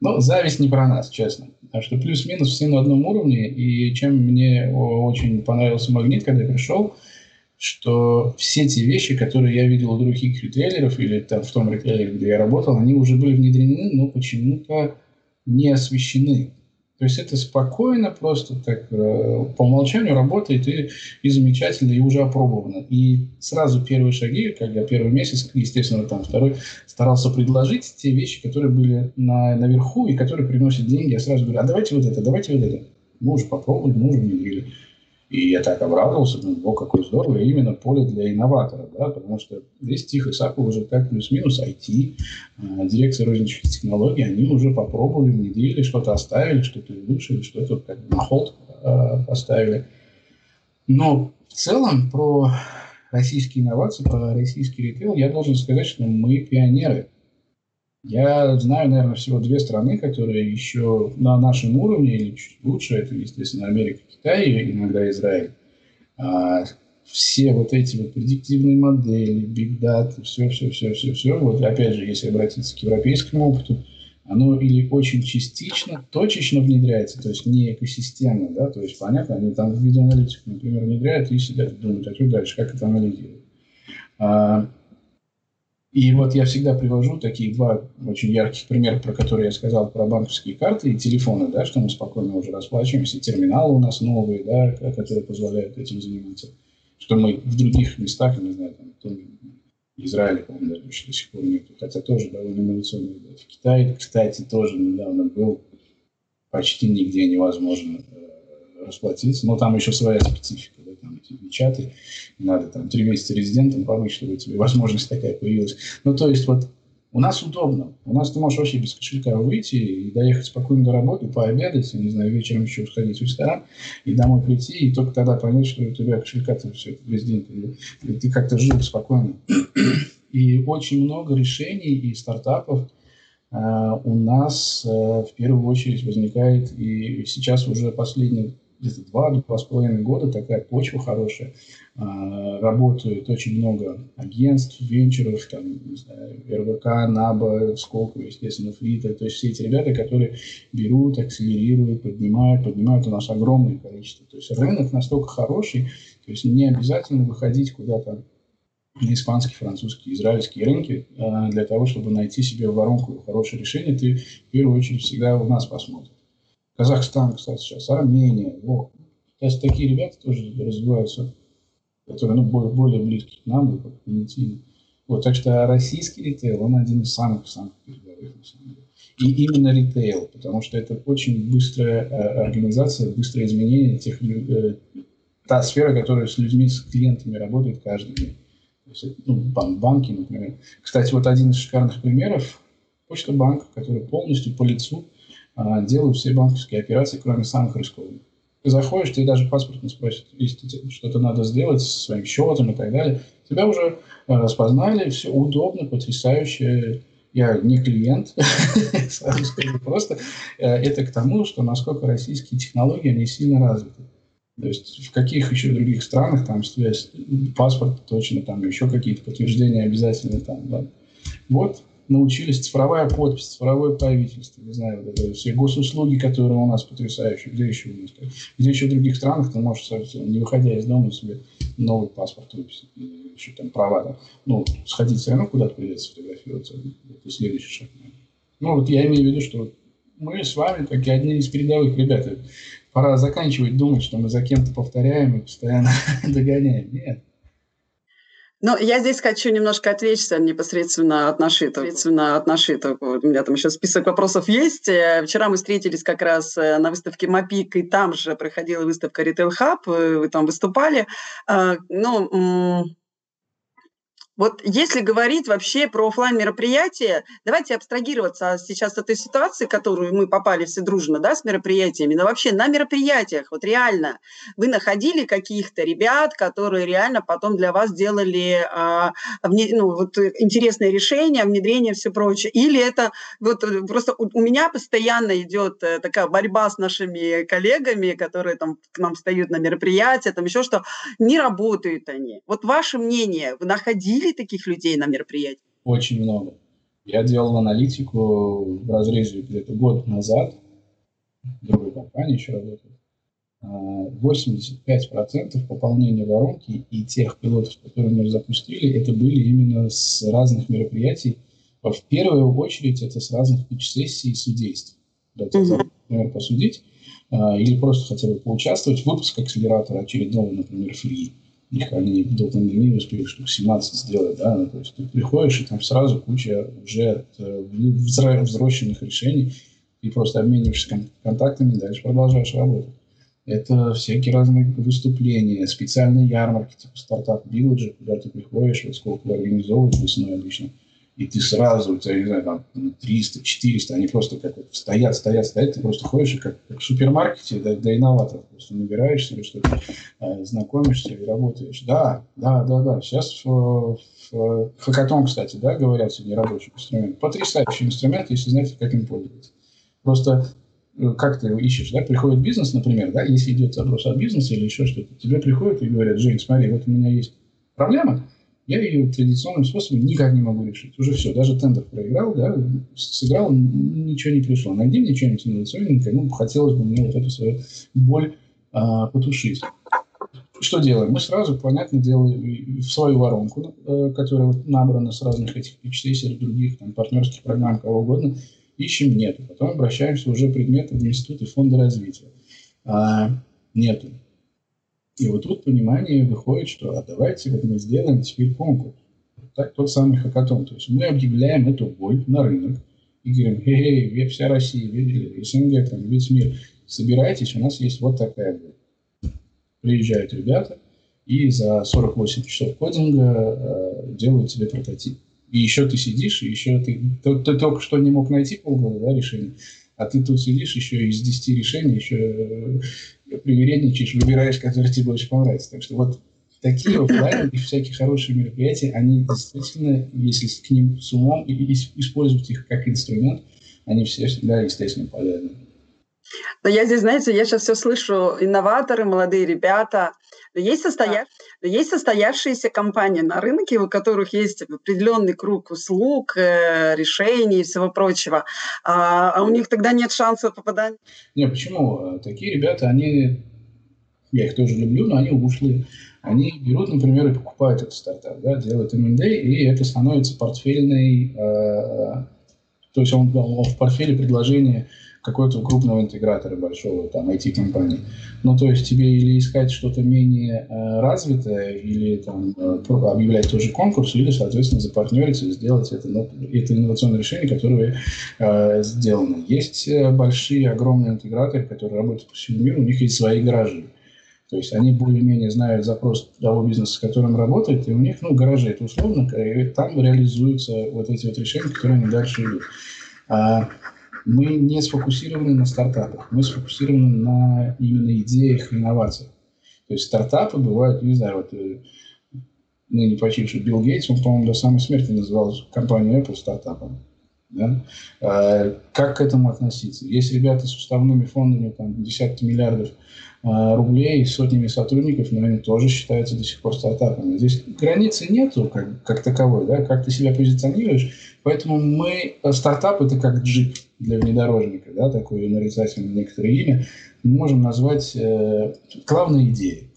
Ну, зависть не про нас, честно. А что плюс-минус все на одном уровне. И чем мне очень понравился магнит, когда я пришел, что все те вещи, которые я видел у других ритейлеров или там в том ритейлере, где я работал, они уже были внедрены, но почему-то не освещены. То есть это спокойно, просто так э, по умолчанию работает и, и замечательно, и уже опробовано. И сразу первые шаги, когда первый месяц, естественно, там второй, старался предложить те вещи, которые были на, наверху и которые приносят деньги. Я сразу говорю, а давайте вот это, давайте вот это. Мы уже попробовали, мы уже внедрили. И я так обрадовался, думаю, о, какое здорово, именно поле для инноваторов, да, потому что здесь Тихо Сапа уже так плюс-минус IT, э, дирекция розничных технологий, они уже попробовали, внедрили, что-то оставили, что-то улучшили, что-то как на холд э, поставили. Но в целом про российские инновации, про российский ритейл я должен сказать, что мы пионеры. Я знаю, наверное, всего две страны, которые еще на нашем уровне или чуть лучше, это, естественно, Америка, Китай и иногда Израиль. А все вот эти вот предиктивные модели, big data, все, все, все, все, все, вот опять же, если обратиться к европейскому опыту, оно или очень частично, точечно внедряется, то есть не экосистемно, да, то есть понятно, они там видеоаналитику, например, внедряют и сидят думают, а что дальше, как это анализировать. И вот я всегда привожу такие два очень ярких примера, про которые я сказал, про банковские карты и телефоны, да, что мы спокойно уже расплачиваемся, терминалы у нас новые, да, которые позволяют этим заниматься, что мы в других местах, не знаю, там, Израиле, по-моему, даже до сих пор нет, хотя тоже довольно инновационный. В Китае, кстати, тоже недавно был почти нигде невозможно э, расплатиться, но там еще своя специфика, да, там эти печаты, надо там три месяца резидентом помыть, чтобы тебе возможность такая появилась. Ну, то есть вот у нас удобно. У нас ты можешь вообще без кошелька выйти и доехать спокойно до работы, пообедать, не знаю, вечером еще сходить в ресторан и домой прийти, и только тогда понять, что у тебя кошелька-то все весь день. И ты как-то жил спокойно. И очень много решений и стартапов э, у нас э, в первую очередь возникает, и сейчас уже последние где-то два-два с половиной года такая почва хорошая. А, работают очень много агентств, венчуров, там, не знаю, РВК, НАБА, Сколково, естественно, Фрита. То есть все эти ребята, которые берут, акселерируют, поднимают, поднимают у нас огромное количество. То есть рынок настолько хороший, то есть не обязательно выходить куда-то на испанские, французские, израильские рынки а, для того, чтобы найти себе в воронку хорошее решение, ты в первую очередь всегда у нас посмотришь. Казахстан, кстати, сейчас, Армения. Вот. Сейчас такие ребята тоже развиваются, которые ну, более, более близки к нам, как понятийно. Вот, так что российский ритейл, он один из самых-самых передовых, на самом деле. И именно ритейл, потому что это очень быстрая э, организация, быстрое изменение тех, э, та сфера, которая с людьми, с клиентами работает каждый день. То есть, ну, бан, банки, например. Кстати, вот один из шикарных примеров – Почта банк, который полностью по лицу делают все банковские операции, кроме самых рискованных. Ты заходишь, ты даже паспорт не спросит, если что-то надо сделать со своим счетом и так далее. Тебя уже э, распознали, все удобно, потрясающе. Я не клиент, <laughs> сразу скажу просто. Э, это к тому, что насколько российские технологии, они сильно развиты. То есть в каких еще других странах там связь, паспорт точно, там еще какие-то подтверждения обязательно там, да. Вот научились цифровая подпись, цифровое правительство, не знаю, вот это все госуслуги, которые у нас потрясающие, где еще у нас, где еще в других странах ты можешь, не выходя из дома, себе новый паспорт выписать, еще там права, да. ну, сходить все равно куда-то придется фотографироваться, это следующий шаг. Ну, вот я имею в виду, что мы с вами, как и одни из передовых ребят, пора заканчивать думать, что мы за кем-то повторяем и постоянно <laughs> догоняем. Нет. Ну, я здесь хочу немножко отвлечься непосредственно от Нашита. Непосредственно от. Вот у меня там еще список вопросов есть. Э, вчера мы встретились как раз э, на выставке МАПИК, и там же проходила выставка Retail Hub, э, вы там выступали. Ну, вот если говорить вообще про офлайн мероприятия, давайте абстрагироваться сейчас от этой ситуации, в которую мы попали все дружно, да, с мероприятиями, но вообще на мероприятиях, вот реально, вы находили каких-то ребят, которые реально потом для вас делали а, ну, вот, интересные решения, внедрение, все прочее, или это вот просто у, у меня постоянно идет э, такая борьба с нашими коллегами, которые там к нам встают на мероприятия, там еще что, не работают они. Вот ваше мнение, вы находили ли таких людей на мероприятии? Очень много. Я делал аналитику в разрезе где-то год назад, в другой компании еще работал. 85% пополнения воронки и тех пилотов, которые мы запустили, это были именно с разных мероприятий. В первую очередь это с разных пич-сессий и судейств. Mm-hmm. например, посудить а, или просто хотя бы поучаствовать в выпуске акселератора очередного, например, фри их они до пандемии успели штук 17 сделать, да, ну, то есть ты приходишь, и там сразу куча уже э, взросленных решений, и просто обмениваешься контактами, дальше продолжаешь работать. Это всякие разные выступления, специальные ярмарки, типа стартап Village, куда ты приходишь, вот сколько организовывают весной обычно, и ты сразу, у тебя, не знаю, там 300, 400, они просто как вот стоят, стоят, стоят, ты просто ходишь как, как в супермаркете для, для инноваторов, просто набираешь себе что-то, э, знакомишься и работаешь. Да, да, да, да. Сейчас в, в хакатон, кстати, да, говорят сегодня рабочий инструмент. Потрясающий инструмент, если знаете, как им пользоваться. Просто э, как ты его ищешь, да, приходит бизнес, например, да, если идет запрос от бизнеса или еще что-то, тебе приходят и говорят, Жень, смотри, вот у меня есть проблема, я ее традиционным способом никак не могу решить. Уже все, даже тендер проиграл, да, сыграл, ничего не пришло. Найди мне что-нибудь инновационненькое, ну, хотелось бы мне вот эту свою боль а, потушить. Что делаем? Мы сразу, понятно, делаем в свою воронку, э, которая набрана с разных этих pitch других там, партнерских программ, кого угодно, ищем нету. Потом обращаемся уже предметы в институты фонда развития. А, нету. И вот тут понимание выходит, что а давайте вот мы сделаем теперь конкурс. Так, тот самый хакатон. То есть мы объявляем эту бой на рынок и говорим, эй, вся Россия, видели, СНГ, там, весь мир, собирайтесь, у нас есть вот такая бой. Приезжают ребята и за 48 часов кодинга э, делают тебе прототип. И еще ты сидишь, и еще ты, ты, ты только что не мог найти полгода да, решение, а ты тут сидишь еще из 10 решений, еще э, привередничаешь, выбираешь, который тебе больше понравится. Так что вот такие офлайн и всякие хорошие мероприятия, они действительно, если к ним с умом и использовать их как инструмент, они все всегда, естественно, полезны. Но я здесь, знаете, я сейчас все слышу, инноваторы, молодые ребята, есть, состоя... но есть состоявшиеся компании на рынке, у которых есть определенный круг услуг, э, решений и всего прочего, а, а у них тогда нет шансов попадания. Не, почему? Такие ребята, они, я их тоже люблю, но они ушли. Они берут, например, и покупают этот стартап, да, делают M&A, и это становится портфельной, э, то есть он, он в портфеле предложения какого-то крупного интегратора большого, там, IT-компании. Ну, то есть тебе или искать что-то менее э, развитое, или там э, объявлять тоже конкурс, или, соответственно, запартнериться и сделать это, ну, это инновационное решение, которое э, сделано. Есть э, большие, огромные интеграторы, которые работают по всему миру, у них есть свои гаражи. То есть они более-менее знают запрос того бизнеса, с которым работают, и у них, ну, гаражи, это условно, и там реализуются вот эти вот решения, которые они дальше идут. А, мы не сфокусированы на стартапах, мы сфокусированы на именно идеях инновациях. То есть стартапы бывают, не знаю, вот э, ныне почивший Билл Гейтс, он, по-моему, до самой смерти называл компанию Apple стартапом. Да? А, как к этому относиться? Есть ребята с уставными фондами, там, десятки миллиардов а, рублей, сотнями сотрудников, но они тоже считаются до сих пор стартапами. Здесь границы нету как, как таковой, да? как ты себя позиционируешь. Поэтому мы, э, стартап это как джип для внедорожника, да, такое нарицательное некоторое имя, мы можем назвать э, главной идеей.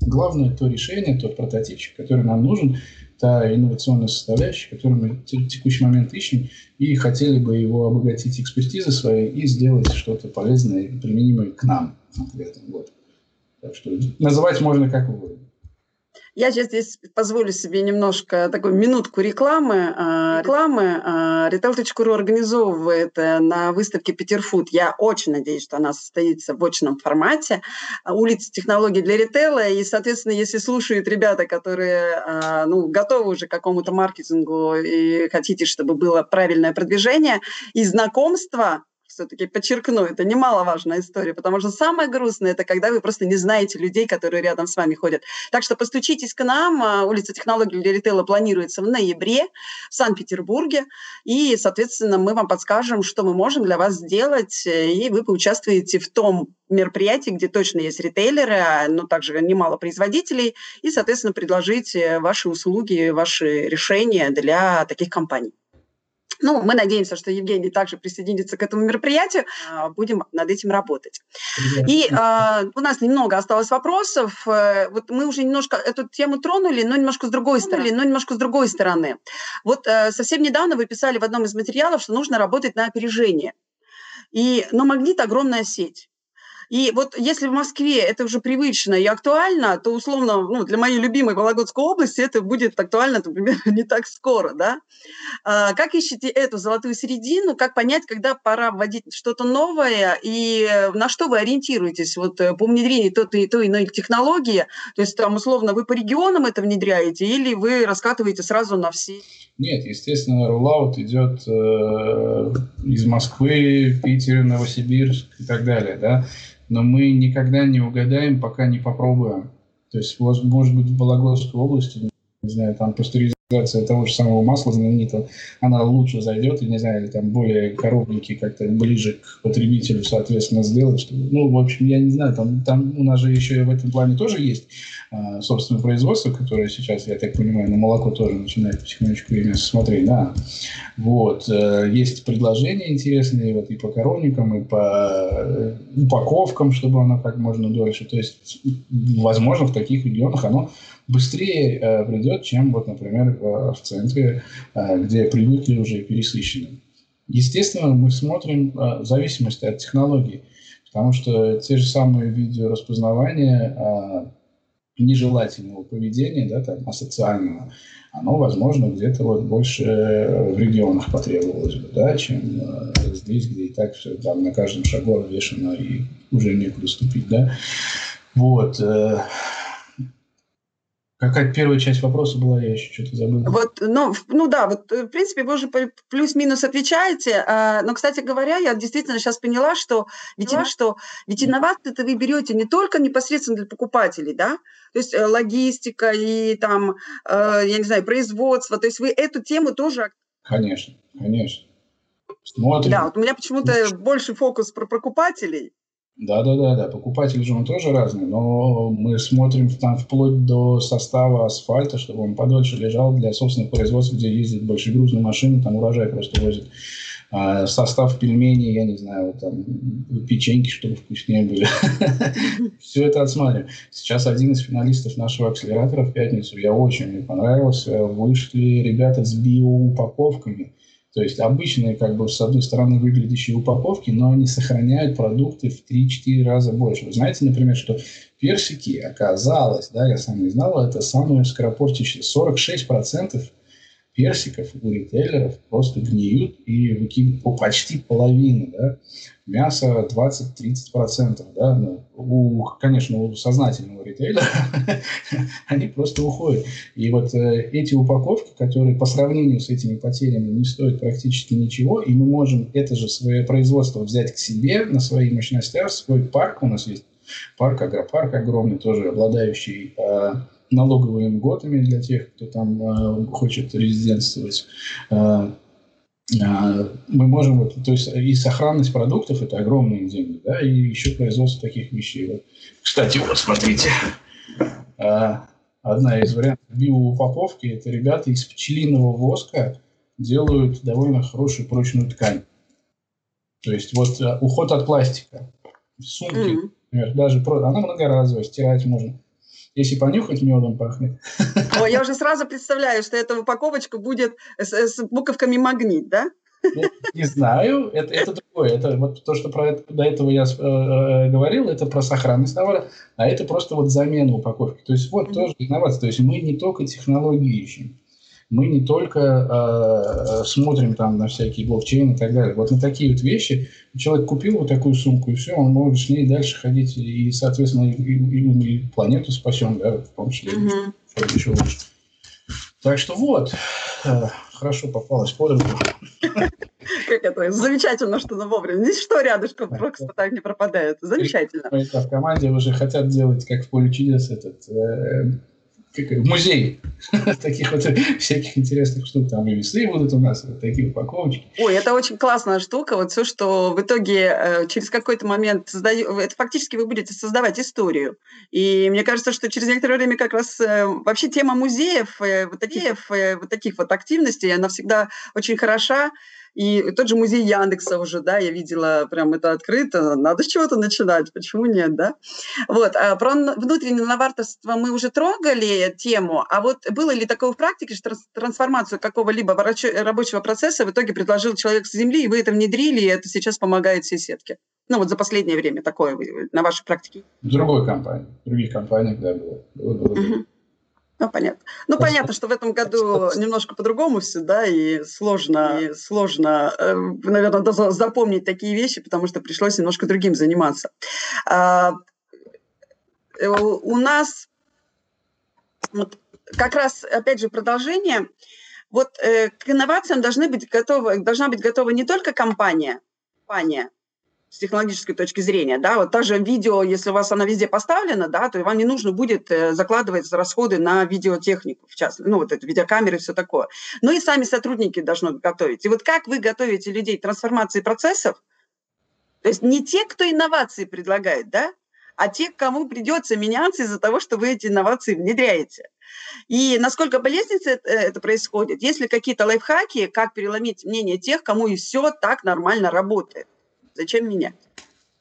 Главное то решение, тот прототипчик, который нам нужен, та инновационная составляющая, которую мы в текущий момент ищем, и хотели бы его обогатить экспертизой своей и сделать что-то полезное и применимое к нам. Вот. Так что называть можно как угодно. Я сейчас здесь позволю себе немножко такую минутку рекламы. А, рекламы а, организовывает э, на выставке Петерфуд. Я очень надеюсь, что она состоится в очном формате. А, улица технологий для ритейла. И, соответственно, если слушают ребята, которые ну, готовы уже к какому-то маркетингу и хотите, чтобы было правильное продвижение и знакомство все-таки подчеркну, это немаловажная история, потому что самое грустное – это когда вы просто не знаете людей, которые рядом с вами ходят. Так что постучитесь к нам. А, улица технологий для ритейла планируется в ноябре в Санкт-Петербурге. И, соответственно, мы вам подскажем, что мы можем для вас сделать, и вы поучаствуете в том мероприятии, где точно есть ритейлеры, но также немало производителей, и, соответственно, предложить ваши услуги, ваши решения для таких компаний. Ну, мы надеемся, что Евгений также присоединится к этому мероприятию. А, будем над этим работать. И э, у нас немного осталось вопросов. Э, вот мы уже немножко эту тему тронули, но немножко с другой стороны. Но немножко с другой стороны. Вот э, совсем недавно вы писали в одном из материалов, что нужно работать на опережение. И, но магнит огромная сеть. И вот если в Москве это уже привычно и актуально, то условно ну, для моей любимой Вологодской области это будет актуально, например, <laughs> не так скоро. Да? А, как ищете эту золотую середину? Как понять, когда пора вводить что-то новое и на что вы ориентируетесь вот, э, по внедрению той, той иной технологии? То есть там условно вы по регионам это внедряете или вы раскатываете сразу на все? Нет, естественно, рулаут идет э, из Москвы, Питера, Новосибирск и так далее, да. Но мы никогда не угадаем, пока не попробуем. То есть, может быть, в Вологодской области, не знаю, там пастеризация реализация того же самого масла знаменитого, она лучше зайдет, и, не знаю, там более коробники как-то ближе к потребителю, соответственно, сделать. Чтобы, ну, в общем, я не знаю, там, там у нас же еще в этом плане тоже есть а, собственное производство, которое сейчас, я так понимаю, на молоко тоже начинает потихонечку время смотреть, да. Вот. Э, есть предложения интересные вот и по коровникам, и по э, упаковкам, чтобы оно как можно дольше. То есть, возможно, в таких регионах оно быстрее э, придет, чем, вот, например, в, в центре, э, где привыкли уже пересыщены. Естественно, мы смотрим э, в зависимости от технологий, потому что те же самые видеораспознавания э, нежелательного поведения, да, там, асоциального, оно, возможно, где-то вот больше в регионах потребовалось бы, да, чем э, здесь, где и так все там на каждом шагу обвешено и уже некуда ступить, да. Вот. Э, Какая первая часть вопроса была, я еще что-то забыл. Вот, ну, ну да, вот э, в принципе вы уже плюс-минус отвечаете, а, но, кстати говоря, я действительно сейчас поняла, что ведь, да. что ведь инновации-то вы берете не только непосредственно для покупателей, да, то есть э, логистика и там, э, я не знаю, производство, то есть вы эту тему тоже... Конечно, конечно. Смотрим. Да, вот у меня почему-то больше фокус про покупателей, да, да, да, да. Покупатель же он тоже разный, но мы смотрим там вплоть до состава асфальта, чтобы он подольше лежал для собственных производств, где ездят большегрузные машины, там урожай просто возят. А состав пельменей, я не знаю, там печеньки, чтобы вкуснее были. <laughs> Все это отсматриваем. Сейчас один из финалистов нашего акселератора в пятницу, я очень мне понравился, вышли ребята с биоупаковками. То есть обычные, как бы, с одной стороны, выглядящие упаковки, но они сохраняют продукты в 3-4 раза больше. Вы знаете, например, что персики, оказалось, да, я сам не знал, это самое скоропортящее. 46% персиков у ритейлеров просто гниют и выкидывают по почти половину, да. Мясо 20-30%, да. Ну, у, конечно, у сознательного ритейлера <laughs> они просто уходят. И вот э, эти упаковки, которые по сравнению с этими потерями не стоят практически ничего, и мы можем это же свое производство взять к себе на свои мощности, свой парк у нас есть, парк, агропарк огромный, тоже обладающий э, налоговыми льготами для тех, кто там э, хочет резидентствовать. Э, э, мы можем, вот, то есть и сохранность продуктов – это огромные деньги, да, и еще производство таких вещей. Вот. Кстати, вот смотрите, э, одна из вариантов биоупаковки – это ребята из пчелиного воска делают довольно хорошую прочную ткань. То есть вот э, уход от пластика, сумки, mm-hmm. например, даже она многоразовая, стирать можно. Если понюхать, медом пахнет. О, я уже сразу представляю, что эта упаковочка будет с, с буковками магнит, да? Ну, не знаю, это, это другое. Это вот то, что про это, до этого я э, э, говорил, это про сохранность товара, а это просто вот замена упаковки. То есть вот mm-hmm. тоже инновация. То есть мы не только технологии ищем, мы не только э, смотрим там на всякие блокчейны и так далее. Вот на такие вот вещи человек купил вот такую сумку, и все, он может с ней дальше ходить, и, соответственно, и, и, и планету спасем, да, в том числе, mm-hmm. еще лучше. Так что вот, э, хорошо попалась под руку. Как это? Замечательно, что на вовремя. Ничто рядышком просто так не пропадает. Замечательно. В команде уже хотят делать, как в поле чудес, этот э, музей <laughs> таких вот всяких интересных штук. Там и весы будут у нас, вот такие упаковочки. Ой, это очень классная штука. Вот все, что в итоге э, через какой-то момент создаю, это фактически вы будете создавать историю. И мне кажется, что через некоторое время как раз э, вообще тема музеев, э, вот таких, вот таких вот активностей, она всегда очень хороша И тот же музей Яндекса уже, да, я видела прям это открыто. Надо с чего-то начинать, почему нет, да? Вот, а про внутреннее новаторство мы уже трогали тему, а вот было ли такое в практике, что трансформацию какого-либо рабочего процесса в итоге предложил человек с земли, и вы это внедрили, и это сейчас помогает всей сетке? Ну, вот за последнее время такое на вашей практике. В другой компании, в других компаниях, да, было. было, было. Угу. Ну, понятно. Ну, понятно, что в этом году немножко по-другому все, да, и сложно, и сложно, э, наверное, запомнить такие вещи, потому что пришлось немножко другим заниматься. А, э, у нас вот, как раз, опять же, продолжение. Вот э, к инновациям должны быть готовы, должна быть готова не только компания, компания, с технологической точки зрения, да, вот та же видео, если у вас она везде поставлена, да, то вам не нужно будет э, закладывать расходы на видеотехнику, в частности, ну, вот это видеокамеры и все такое. Но и сами сотрудники должны готовить. И вот как вы готовите людей к трансформации процессов, то есть не те, кто инновации предлагает, да, а те, кому придется меняться из-за того, что вы эти инновации внедряете. И насколько болезненно это, это происходит, есть ли какие-то лайфхаки, как переломить мнение тех, кому и все так нормально работает. Зачем менять?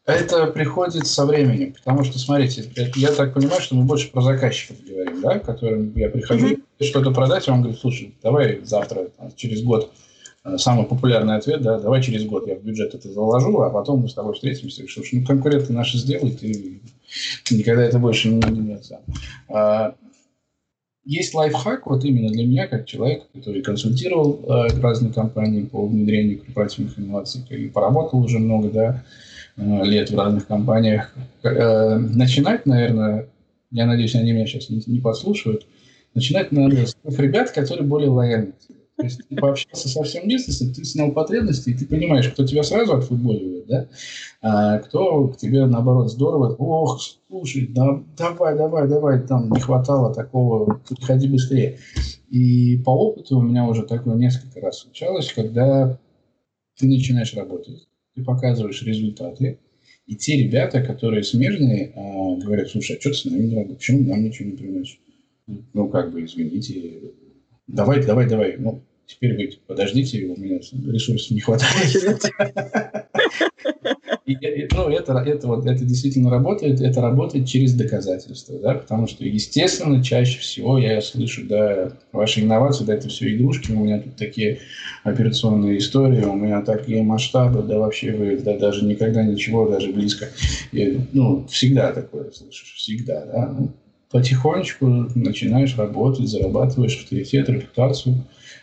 Это приходит со временем, потому что, смотрите, я так понимаю, что мы больше про заказчиков говорим, да, которым я прихожу mm-hmm. что-то продать, и он говорит, слушай, давай завтра, через год, э, самый популярный ответ, да, давай через год я в бюджет это заложу, а потом мы с тобой встретимся, слушай, ну, конкуренты наши сделают, и никогда это больше не, не, не есть лайфхак, вот именно для меня, как человек, который консультировал э, разные компании по внедрению корпоративных инноваций, и поработал уже много да, э, лет в разных компаниях. Э, начинать, наверное, я надеюсь, они меня сейчас не, не подслушивают, начинать надо с ребят, которые более лояльны то есть ты пообщался со всем бизнесом, ты снял потребности, и ты понимаешь, кто тебя сразу отфутболивает, да, а кто к тебе, наоборот, здорово, ох, слушай, да, давай, давай, давай, там не хватало такого, приходи быстрее. И по опыту у меня уже такое несколько раз случалось, когда ты начинаешь работать, ты показываешь результаты, и те ребята, которые смежные, а, говорят, слушай, а что ты с нами не работаешь, почему нам ничего не приносишь? Ну, как бы, извините, давай, давай, давай, ну, Теперь вы подождите, у меня ресурсов не хватает. Ну, это, это, вот, это действительно работает, это работает через доказательства, да, потому что, естественно, чаще всего я слышу, да, ваши инновации, да, это все игрушки, у меня тут такие операционные истории, у меня такие масштабы, да, вообще вы да, даже никогда ничего, даже близко. И, ну, всегда такое слышишь, всегда, да. Ну, потихонечку начинаешь работать, зарабатываешь авторитет, репутацию,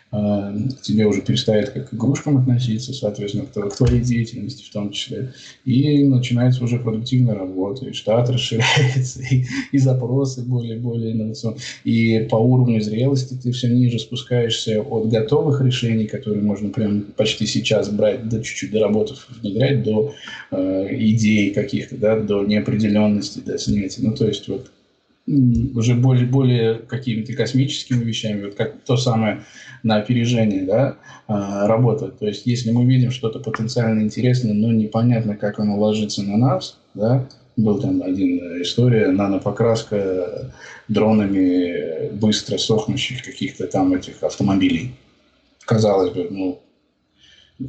к тебе уже перестает как к игрушкам относиться, соответственно, к твоей деятельности в том числе. И начинается уже продуктивная работа, и штат <laughs> расширяется, и, и запросы более-более инновационные. И по уровню зрелости ты все ниже спускаешься от готовых решений, которые можно прям почти сейчас брать, да чуть-чуть доработав, внедрять до э, идей каких-то, да, до неопределенности, до снятия. Ну, то есть вот уже более, более какими-то космическими вещами, вот как то самое на опережение да, а, работать. То есть, если мы видим что-то потенциально интересное, но непонятно, как оно ложится на нас, да, был там один э, история, нанопокраска дронами быстро сохнущих каких-то там этих автомобилей. Казалось бы, ну,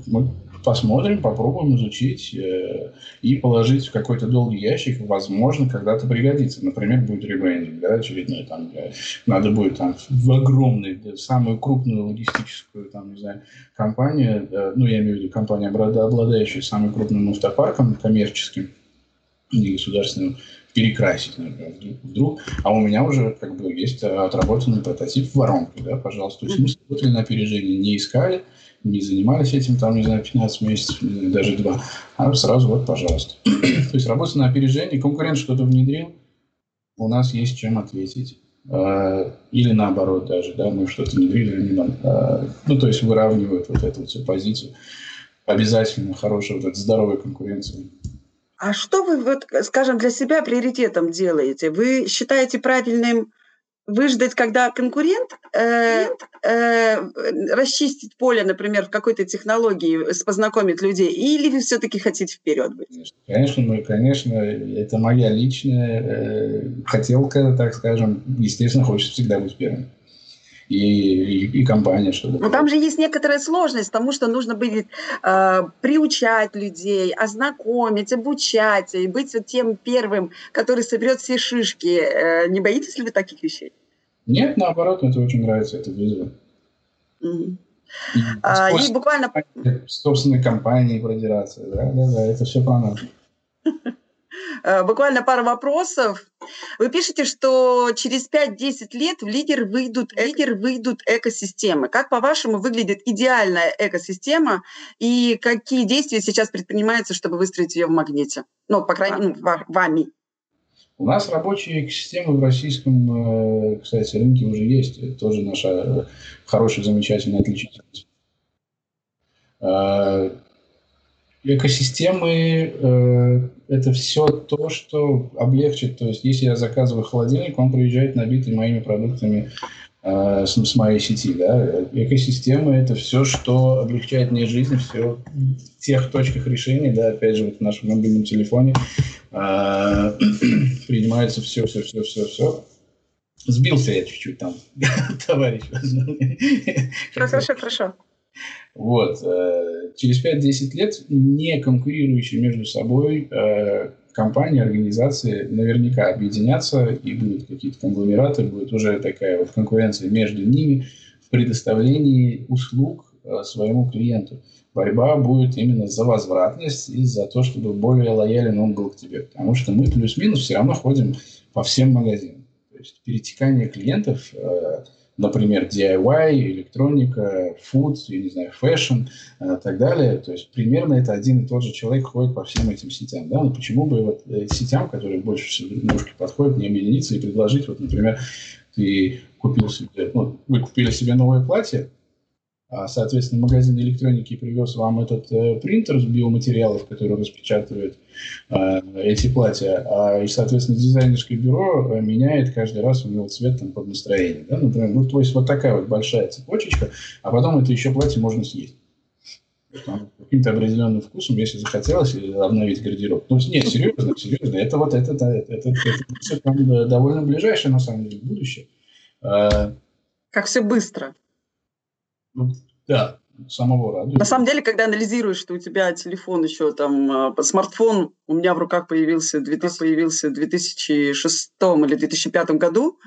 мы посмотрим, попробуем изучить э, и положить в какой-то долгий ящик, возможно, когда-то пригодится. Например, будет ребрендинг, да, очередной, там, э, надо будет там в огромный, да, самую крупную логистическую, там, не знаю, компанию, э, ну, я имею в виду компанию, обладающую самым крупным автопарком коммерческим и государственным, перекрасить, например, вдруг, вдруг. А у меня уже как бы есть отработанный прототип в воронке, да, пожалуйста. То есть мы смотрели на опережение, не искали, не занимались этим, там, не знаю, 15 месяцев, даже два, а сразу вот, пожалуйста. <clears throat> То есть работа на опережение, конкурент что-то внедрил, у нас есть чем ответить. А, или наоборот даже, да, мы что-то внедрили, не а, ну, то есть выравнивают вот эту всю позицию. Обязательно хорошая вот эта здоровая конкуренция. А что вы, вот, скажем, для себя приоритетом делаете? Вы считаете правильным выждать, когда конкурент э, э, расчистить поле, например, в какой-то технологии, познакомить людей, или вы все-таки хотите вперед быть? Конечно, мы, конечно, это моя личная э, хотелка, так скажем, естественно, хочется всегда быть первым. и, и, и компания, чтобы... Но там же есть некоторая сложность, потому что нужно будет э, приучать людей, ознакомить, обучать, и быть вот тем первым, который соберет все шишки. Э, не боитесь ли вы таких вещей? Нет, наоборот, мне это очень нравится, этот вызов. Mm-hmm. И, а, и буквально... Собственной компании продираться, да, да, да, это все нас. <laughs> Э, буквально пару вопросов. Вы пишете, что через 5-10 лет в лидер выйдут, лидер выйдут экосистемы. Как, по-вашему, выглядит идеальная экосистема и какие действия сейчас предпринимаются, чтобы выстроить ее в магните? Ну, по крайней мере, ну, вами. У нас рабочие экосистемы в российском, э, кстати, рынке уже есть. Это тоже наша э, хорошая, замечательная отличительность. Экосистемы э, – это все то, что облегчит. То есть, если я заказываю холодильник, он приезжает набитый моими продуктами с, моей сети. Да? Экосистемы – это все, что облегчает мне жизнь, все в тех точках решения, да, опять же, вот в нашем мобильном телефоне <coughs> принимается все, все, все, все, все. Сбился я чуть-чуть там, <laughs> товарищ. <laughs> Хорошо, хорошо. Вот. Э, через 5-10 лет не конкурирующие между собой э, компании, организации наверняка объединятся, и будут какие-то конгломераты, будет уже такая вот конкуренция между ними в предоставлении услуг э, своему клиенту. Борьба будет именно за возвратность и за то, чтобы более лоялен он был к тебе. Потому что мы плюс-минус все равно ходим по всем магазинам. То есть перетекание клиентов например, DIY, электроника, food, я не знаю, fashion и э, так далее. То есть примерно это один и тот же человек ходит по всем этим сетям. Да? Но почему бы вот э, сетям, которые больше всего немножко подходят, не объединиться и предложить, вот, например, ты купил себе, ну, вы купили себе новое платье, соответственно, магазин электроники привез вам этот э, принтер с биоматериалов, который распечатывает э, эти платья, а, и, соответственно, дизайнерское бюро э, меняет каждый раз у него цвет там, под настроение. Да? Например, ну, то есть вот такая вот большая цепочечка, а потом это еще платье можно съесть. каким-то определенным вкусом, если захотелось, обновить гардероб. Ну, нет, серьезно, серьезно, это вот это, это, это, это, это, это довольно ближайшее, на самом деле, будущее. А, как все быстро. Ну, да, самого радует. На самом деле, когда анализируешь, что у тебя телефон еще там, э, смартфон у меня в руках появился, 2000, появился в 2006 или 2005 году,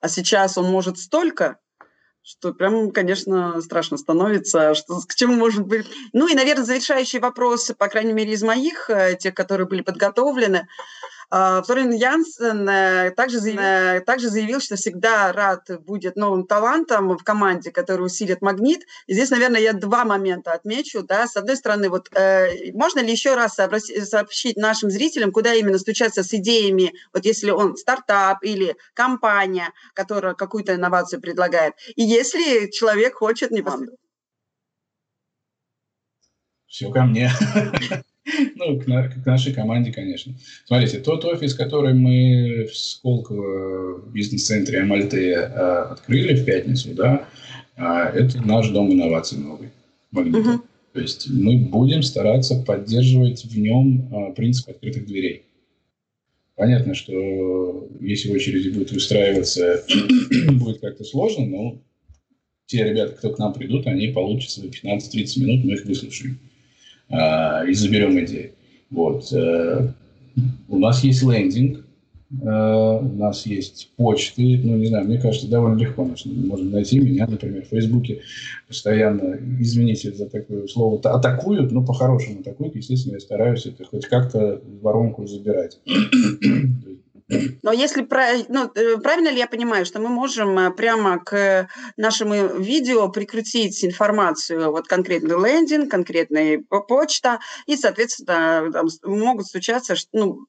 а сейчас он может столько, что прям, конечно, страшно становится, что к чему может быть. Ну и, наверное, завершающие вопросы, по крайней мере, из моих, э, тех, которые были подготовлены. А, Флорин Янсен э, также заявил, э, также заявил, что всегда рад будет новым талантам в команде, который усилит магнит. И здесь, наверное, я два момента отмечу. Да. С одной стороны, вот, э, можно ли еще раз сообщить нашим зрителям, куда именно стучаться с идеями, вот если он стартап или компания, которая какую-то инновацию предлагает, и если человек хочет непосредственно. Все ко мне. <laughs> <laughs> Ну, к, на, к нашей команде, конечно. Смотрите, тот офис, который мы в Сколково в бизнес-центре Амальте а, открыли в пятницу, да, а, это наш дом инноваций новый, Магнит. Uh-huh. То есть мы будем стараться поддерживать в нем а, принцип открытых дверей. Понятно, что если очереди будет выстраиваться, <clears throat> будет как-то сложно, но те ребята, кто к нам придут, они получат свои 15-30 минут, мы их выслушаем. А, и заберем идеи. Вот. Э, у нас есть лендинг, э, у нас есть почты, ну, не знаю, мне кажется, довольно легко можно найти меня, например, в Фейсбуке постоянно, извините за такое слово, атакуют, но по-хорошему атакуют, естественно, я стараюсь это хоть как-то воронку забирать. <clears throat> Но если ну, э, правильно ли я понимаю, что мы можем э, прямо к нашему видео прикрутить информацию, вот конкретный лендинг, конкретная почта, и, соответственно, там могут стучаться, ну,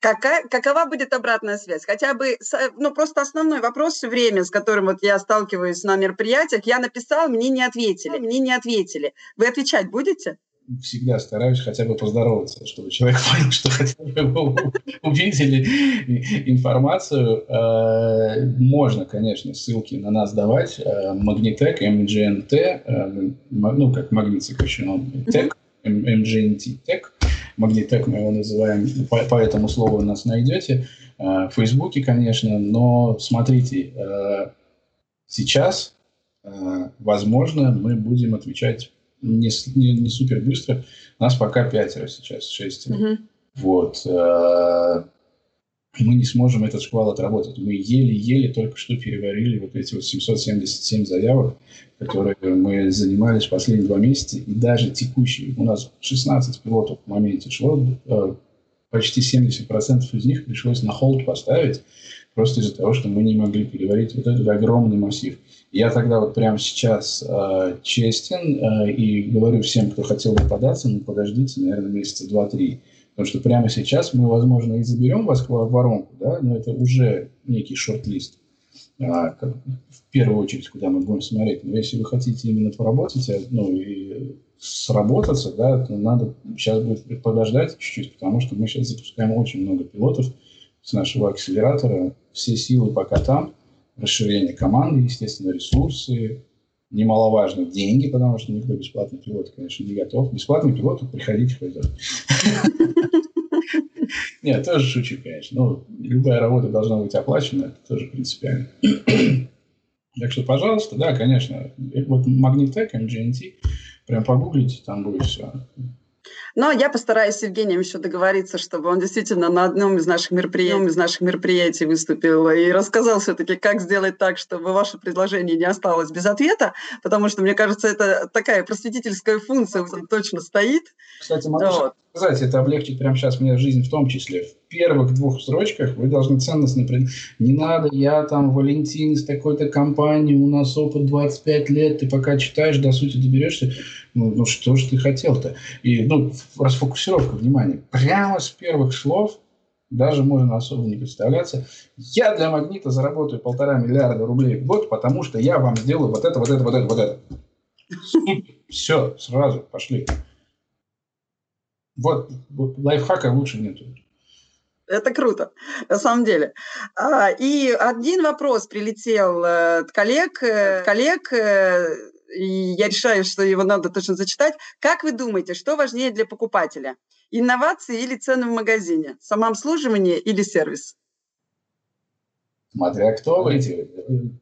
Какая, какова будет обратная связь? Хотя бы, ну, просто основной вопрос все время, с которым вот я сталкиваюсь на мероприятиях, я написал, мне не ответили, мне не ответили. Вы отвечать будете? Всегда стараюсь хотя бы поздороваться, чтобы человек понял, что хотя бы увидели информацию. Э, можно, конечно, ссылки на нас давать. Магнитек, МГНТ, э, ну, как магнит сокращенно, ТЭК, МГНТ, ТЭК. Магнитек мы его называем, по, по этому слову нас найдете. Э, в Фейсбуке, конечно, но смотрите, Сейчас, э, возможно, мы будем отвечать не, не, не супер быстро. Нас пока пятеро сейчас, шестеро. Угу. Вот. Э, мы не сможем этот шквал отработать. Мы еле-еле только что переварили вот эти вот 777 заявок, которые мы занимались последние два месяца, и даже текущие. У нас 16 пилотов в моменте шло, э, почти 70% из них пришлось на холд поставить, просто из-за того, что мы не могли переварить вот этот огромный массив. Я тогда вот прямо сейчас э, честен э, и говорю всем, кто хотел бы податься, ну подождите, наверное, месяца два-три. Потому что прямо сейчас мы, возможно, и заберем вас в воронку, да, но это уже некий шорт-лист. А, в первую очередь, куда мы будем смотреть. Но если вы хотите именно поработать, а, ну и сработаться, да, то надо сейчас будет подождать чуть-чуть, потому что мы сейчас запускаем очень много пилотов с нашего акселератора. Все силы пока там. Расширение команды, естественно, ресурсы, немаловажно деньги, потому что никто бесплатный пилот, конечно, не готов. Бесплатный пилот, приходите хоть <laughs> Нет, тоже шучу, конечно. Ну, любая работа должна быть оплачена, это тоже принципиально. <clears throat> Так что, пожалуйста, да, конечно. Вот Magnitech, MGNT, прям погуглите, там будет все. Но я постараюсь с Евгением еще договориться, чтобы он действительно на одном из наших мероприятий, из наших мероприятий выступил и рассказал все-таки, как сделать так, чтобы ваше предложение не осталось без ответа, потому что, мне кажется, это такая просветительская функция точно стоит. Кстати, могу вот. сказать, это облегчит прямо сейчас мне жизнь в том числе. В первых двух строчках вы должны ценностно... Не надо, я там Валентин из такой-то компании, у нас опыт 25 лет, ты пока читаешь, до сути доберешься ну, ну что же ты хотел-то? И, ну, расфокусировка внимания. Прямо с первых слов, даже можно особо не представляться, я для магнита заработаю полтора миллиарда рублей в год, потому что я вам сделаю вот это, вот это, вот это, вот это. Все, сразу, пошли. Вот, вот лайфхака лучше нету. Это круто, на самом деле. А, и один вопрос прилетел э, от коллег, э, коллег э, и я решаю, что его надо точно зачитать. Как вы думаете, что важнее для покупателя? Инновации или цены в магазине? Самообслуживание или сервис? Смотря кто эти.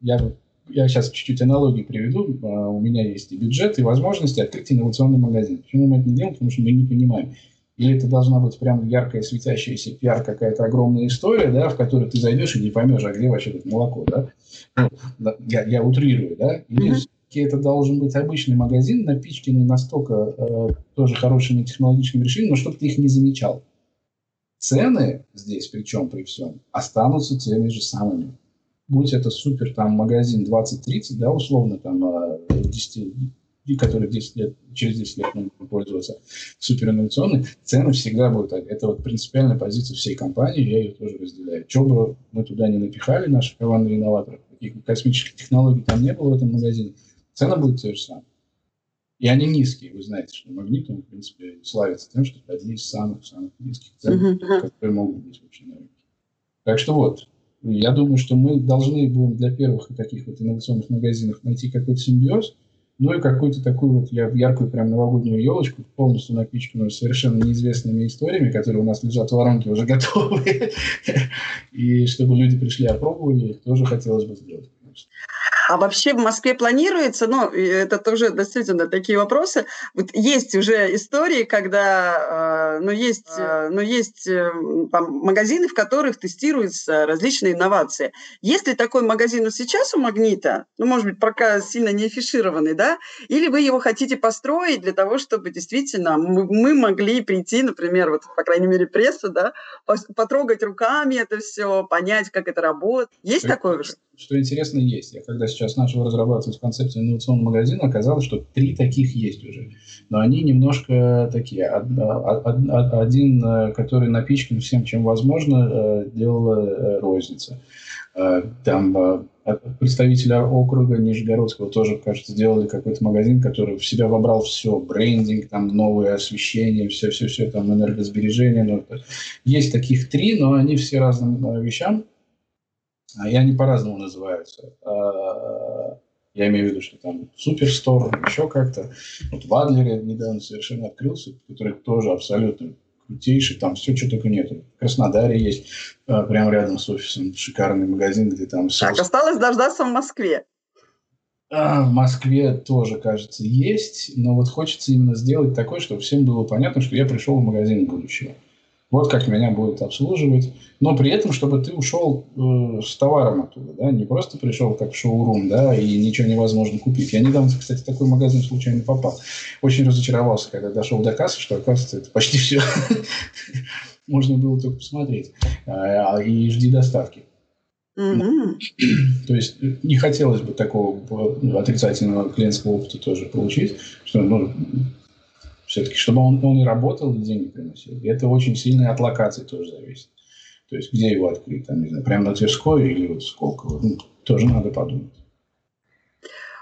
Я, я сейчас чуть-чуть аналогии приведу. А, у меня есть и бюджет, и возможности открыть инновационный магазин. Почему мы это не делаем? Потому что мы не понимаем. Или это должна быть прям яркая, светящаяся пиар, какая-то огромная история, да, в которую ты зайдешь и не поймешь, а где вообще тут молоко, да? Ну, я, я утрирую, да? Или mm-hmm это должен быть обычный магазин, напичканный настолько э, тоже хорошими технологическими решениями, но чтобы ты их не замечал. Цены здесь, причем при всем, останутся теми же самыми. Будь это супер там магазин 20-30, да, условно, там, э, 10, который 10 лет, через 10 лет могут пользоваться супер инновационный, цены всегда будут так. Это вот принципиальная позиция всей компании, я ее тоже разделяю. Что бы мы туда не напихали, наши команды инноваторов, каких космических технологий там не было в этом магазине, Цена будет те же самые. И они низкие. Вы знаете, что магнит, он, в принципе, славится тем, что это один из самых-самых низких цен, uh-huh. которые могут быть вообще на рынке. Так что вот, я думаю, что мы должны будем для первых таких вот инновационных магазинов найти какой-то симбиоз, ну и какую-то такую вот яркую прям новогоднюю елочку, полностью напичканную совершенно неизвестными историями, которые у нас лежат в воронке уже готовые. <laughs> И чтобы люди пришли, опробовали, тоже хотелось бы сделать. А вообще в Москве планируется, ну, это тоже действительно такие вопросы. Вот есть уже истории, когда, э, ну, есть, э, ну, есть э, там, магазины, в которых тестируются различные инновации. Есть ли такой магазин сейчас у Магнита? Ну, может быть, пока сильно не афишированный, да? Или вы его хотите построить для того, чтобы действительно мы могли прийти, например, вот, по крайней мере, пресса, да, потрогать руками это все, понять, как это работает. Есть такое уже? Что интересно, есть. Я когда сейчас начал разрабатывать концепцию инновационного магазина, оказалось, что три таких есть уже. Но они немножко такие. Один, э, который напичкан всем, чем возможно, э, делала э, розница. Там представителя округа Нижегородского тоже, кажется, сделали какой-то магазин, который в себя вобрал все, брендинг, там новое освещение, все-все-все, там энергосбережение. Ну, есть таких три, но они все разным вещам. А и они по-разному называются. А, я имею в виду, что там Суперстор, еще как-то. Вот в Адлере недавно совершенно открылся, который тоже абсолютно крутейший, там все, что только нету. В Краснодаре есть, а, прямо рядом с офисом, шикарный магазин, где там... Так, осталось дождаться в Москве. А, в Москве тоже, кажется, есть, но вот хочется именно сделать такое, чтобы всем было понятно, что я пришел в магазин будущего. Вот как меня будут обслуживать. Но при этом, чтобы ты ушел э, с товаром оттуда, да, не просто пришел как в шоурум, да, и ничего невозможно купить. Я недавно, кстати, такой магазин случайно попал. Очень разочаровался, когда дошел до кассы, что, оказывается, это почти все. <laughs> Можно было только посмотреть. А, и жди доставки. Mm-hmm. То есть э, не хотелось бы такого э, отрицательного клиентского опыта тоже получить, что ну, все-таки, чтобы он, он и работал, и деньги приносил. И это очень сильно от локации тоже зависит. То есть, где его открыть, там, не знаю, прямо на Тверской или вот Сколково, ну, тоже надо подумать.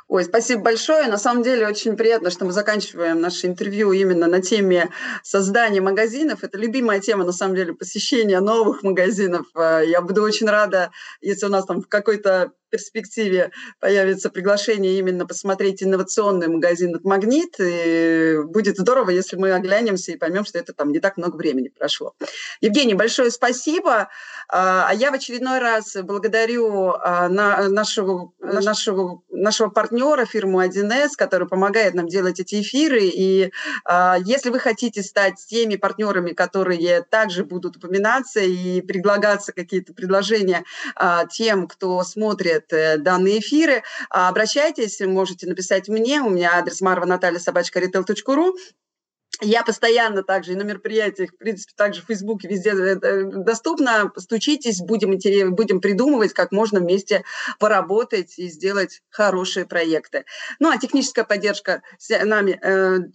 Ой, спасибо большое. На самом деле очень приятно, что мы заканчиваем наше интервью именно на теме создания магазинов. Это любимая тема, на самом деле, посещения новых магазинов. Э, я буду очень рада, если у нас там в какой-то перспективе появится приглашение именно посмотреть инновационный магазин от «Магнит». И будет здорово, если мы оглянемся и поймем, что это там не так много времени прошло. Евгений, большое спасибо. А, а я в очередной раз благодарю а, нашего, нашего, нашего партнера, фирму 1С, который помогает нам делать эти эфиры. И а, если вы хотите стать теми партнерами, которые также будут упоминаться и предлагаться какие-то предложения тем, кто смотрит слушает э, данные эфиры, а, обращайтесь, можете написать мне, у меня адрес марва наталья собачка retail.ru, я постоянно также и на мероприятиях, в принципе, также в Фейсбуке везде э, э, доступно. Стучитесь, будем, будем придумывать, как можно вместе поработать и сделать хорошие проекты. Ну, а техническая поддержка нами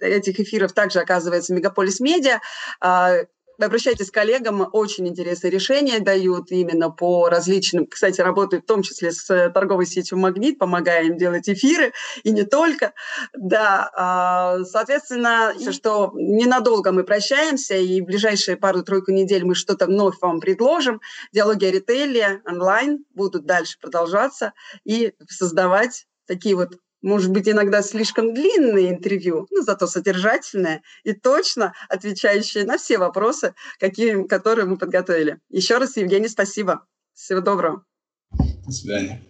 этих эфиров также оказывается Мегаполис Медиа. Обращайтесь к коллегам, очень интересные решения дают именно по различным, кстати, работают в том числе с э, торговой сетью «Магнит», помогая им делать эфиры, и не только. Да, а, соответственно, что ненадолго мы прощаемся, и в ближайшие пару-тройку недель мы что-то вновь вам предложим. Диалоги о ритейле онлайн будут дальше продолжаться и создавать такие вот может быть, иногда слишком длинные интервью, но зато содержательные и точно отвечающие на все вопросы, какие, которые мы подготовили. Еще раз, Евгений, спасибо. Всего доброго. До свидания.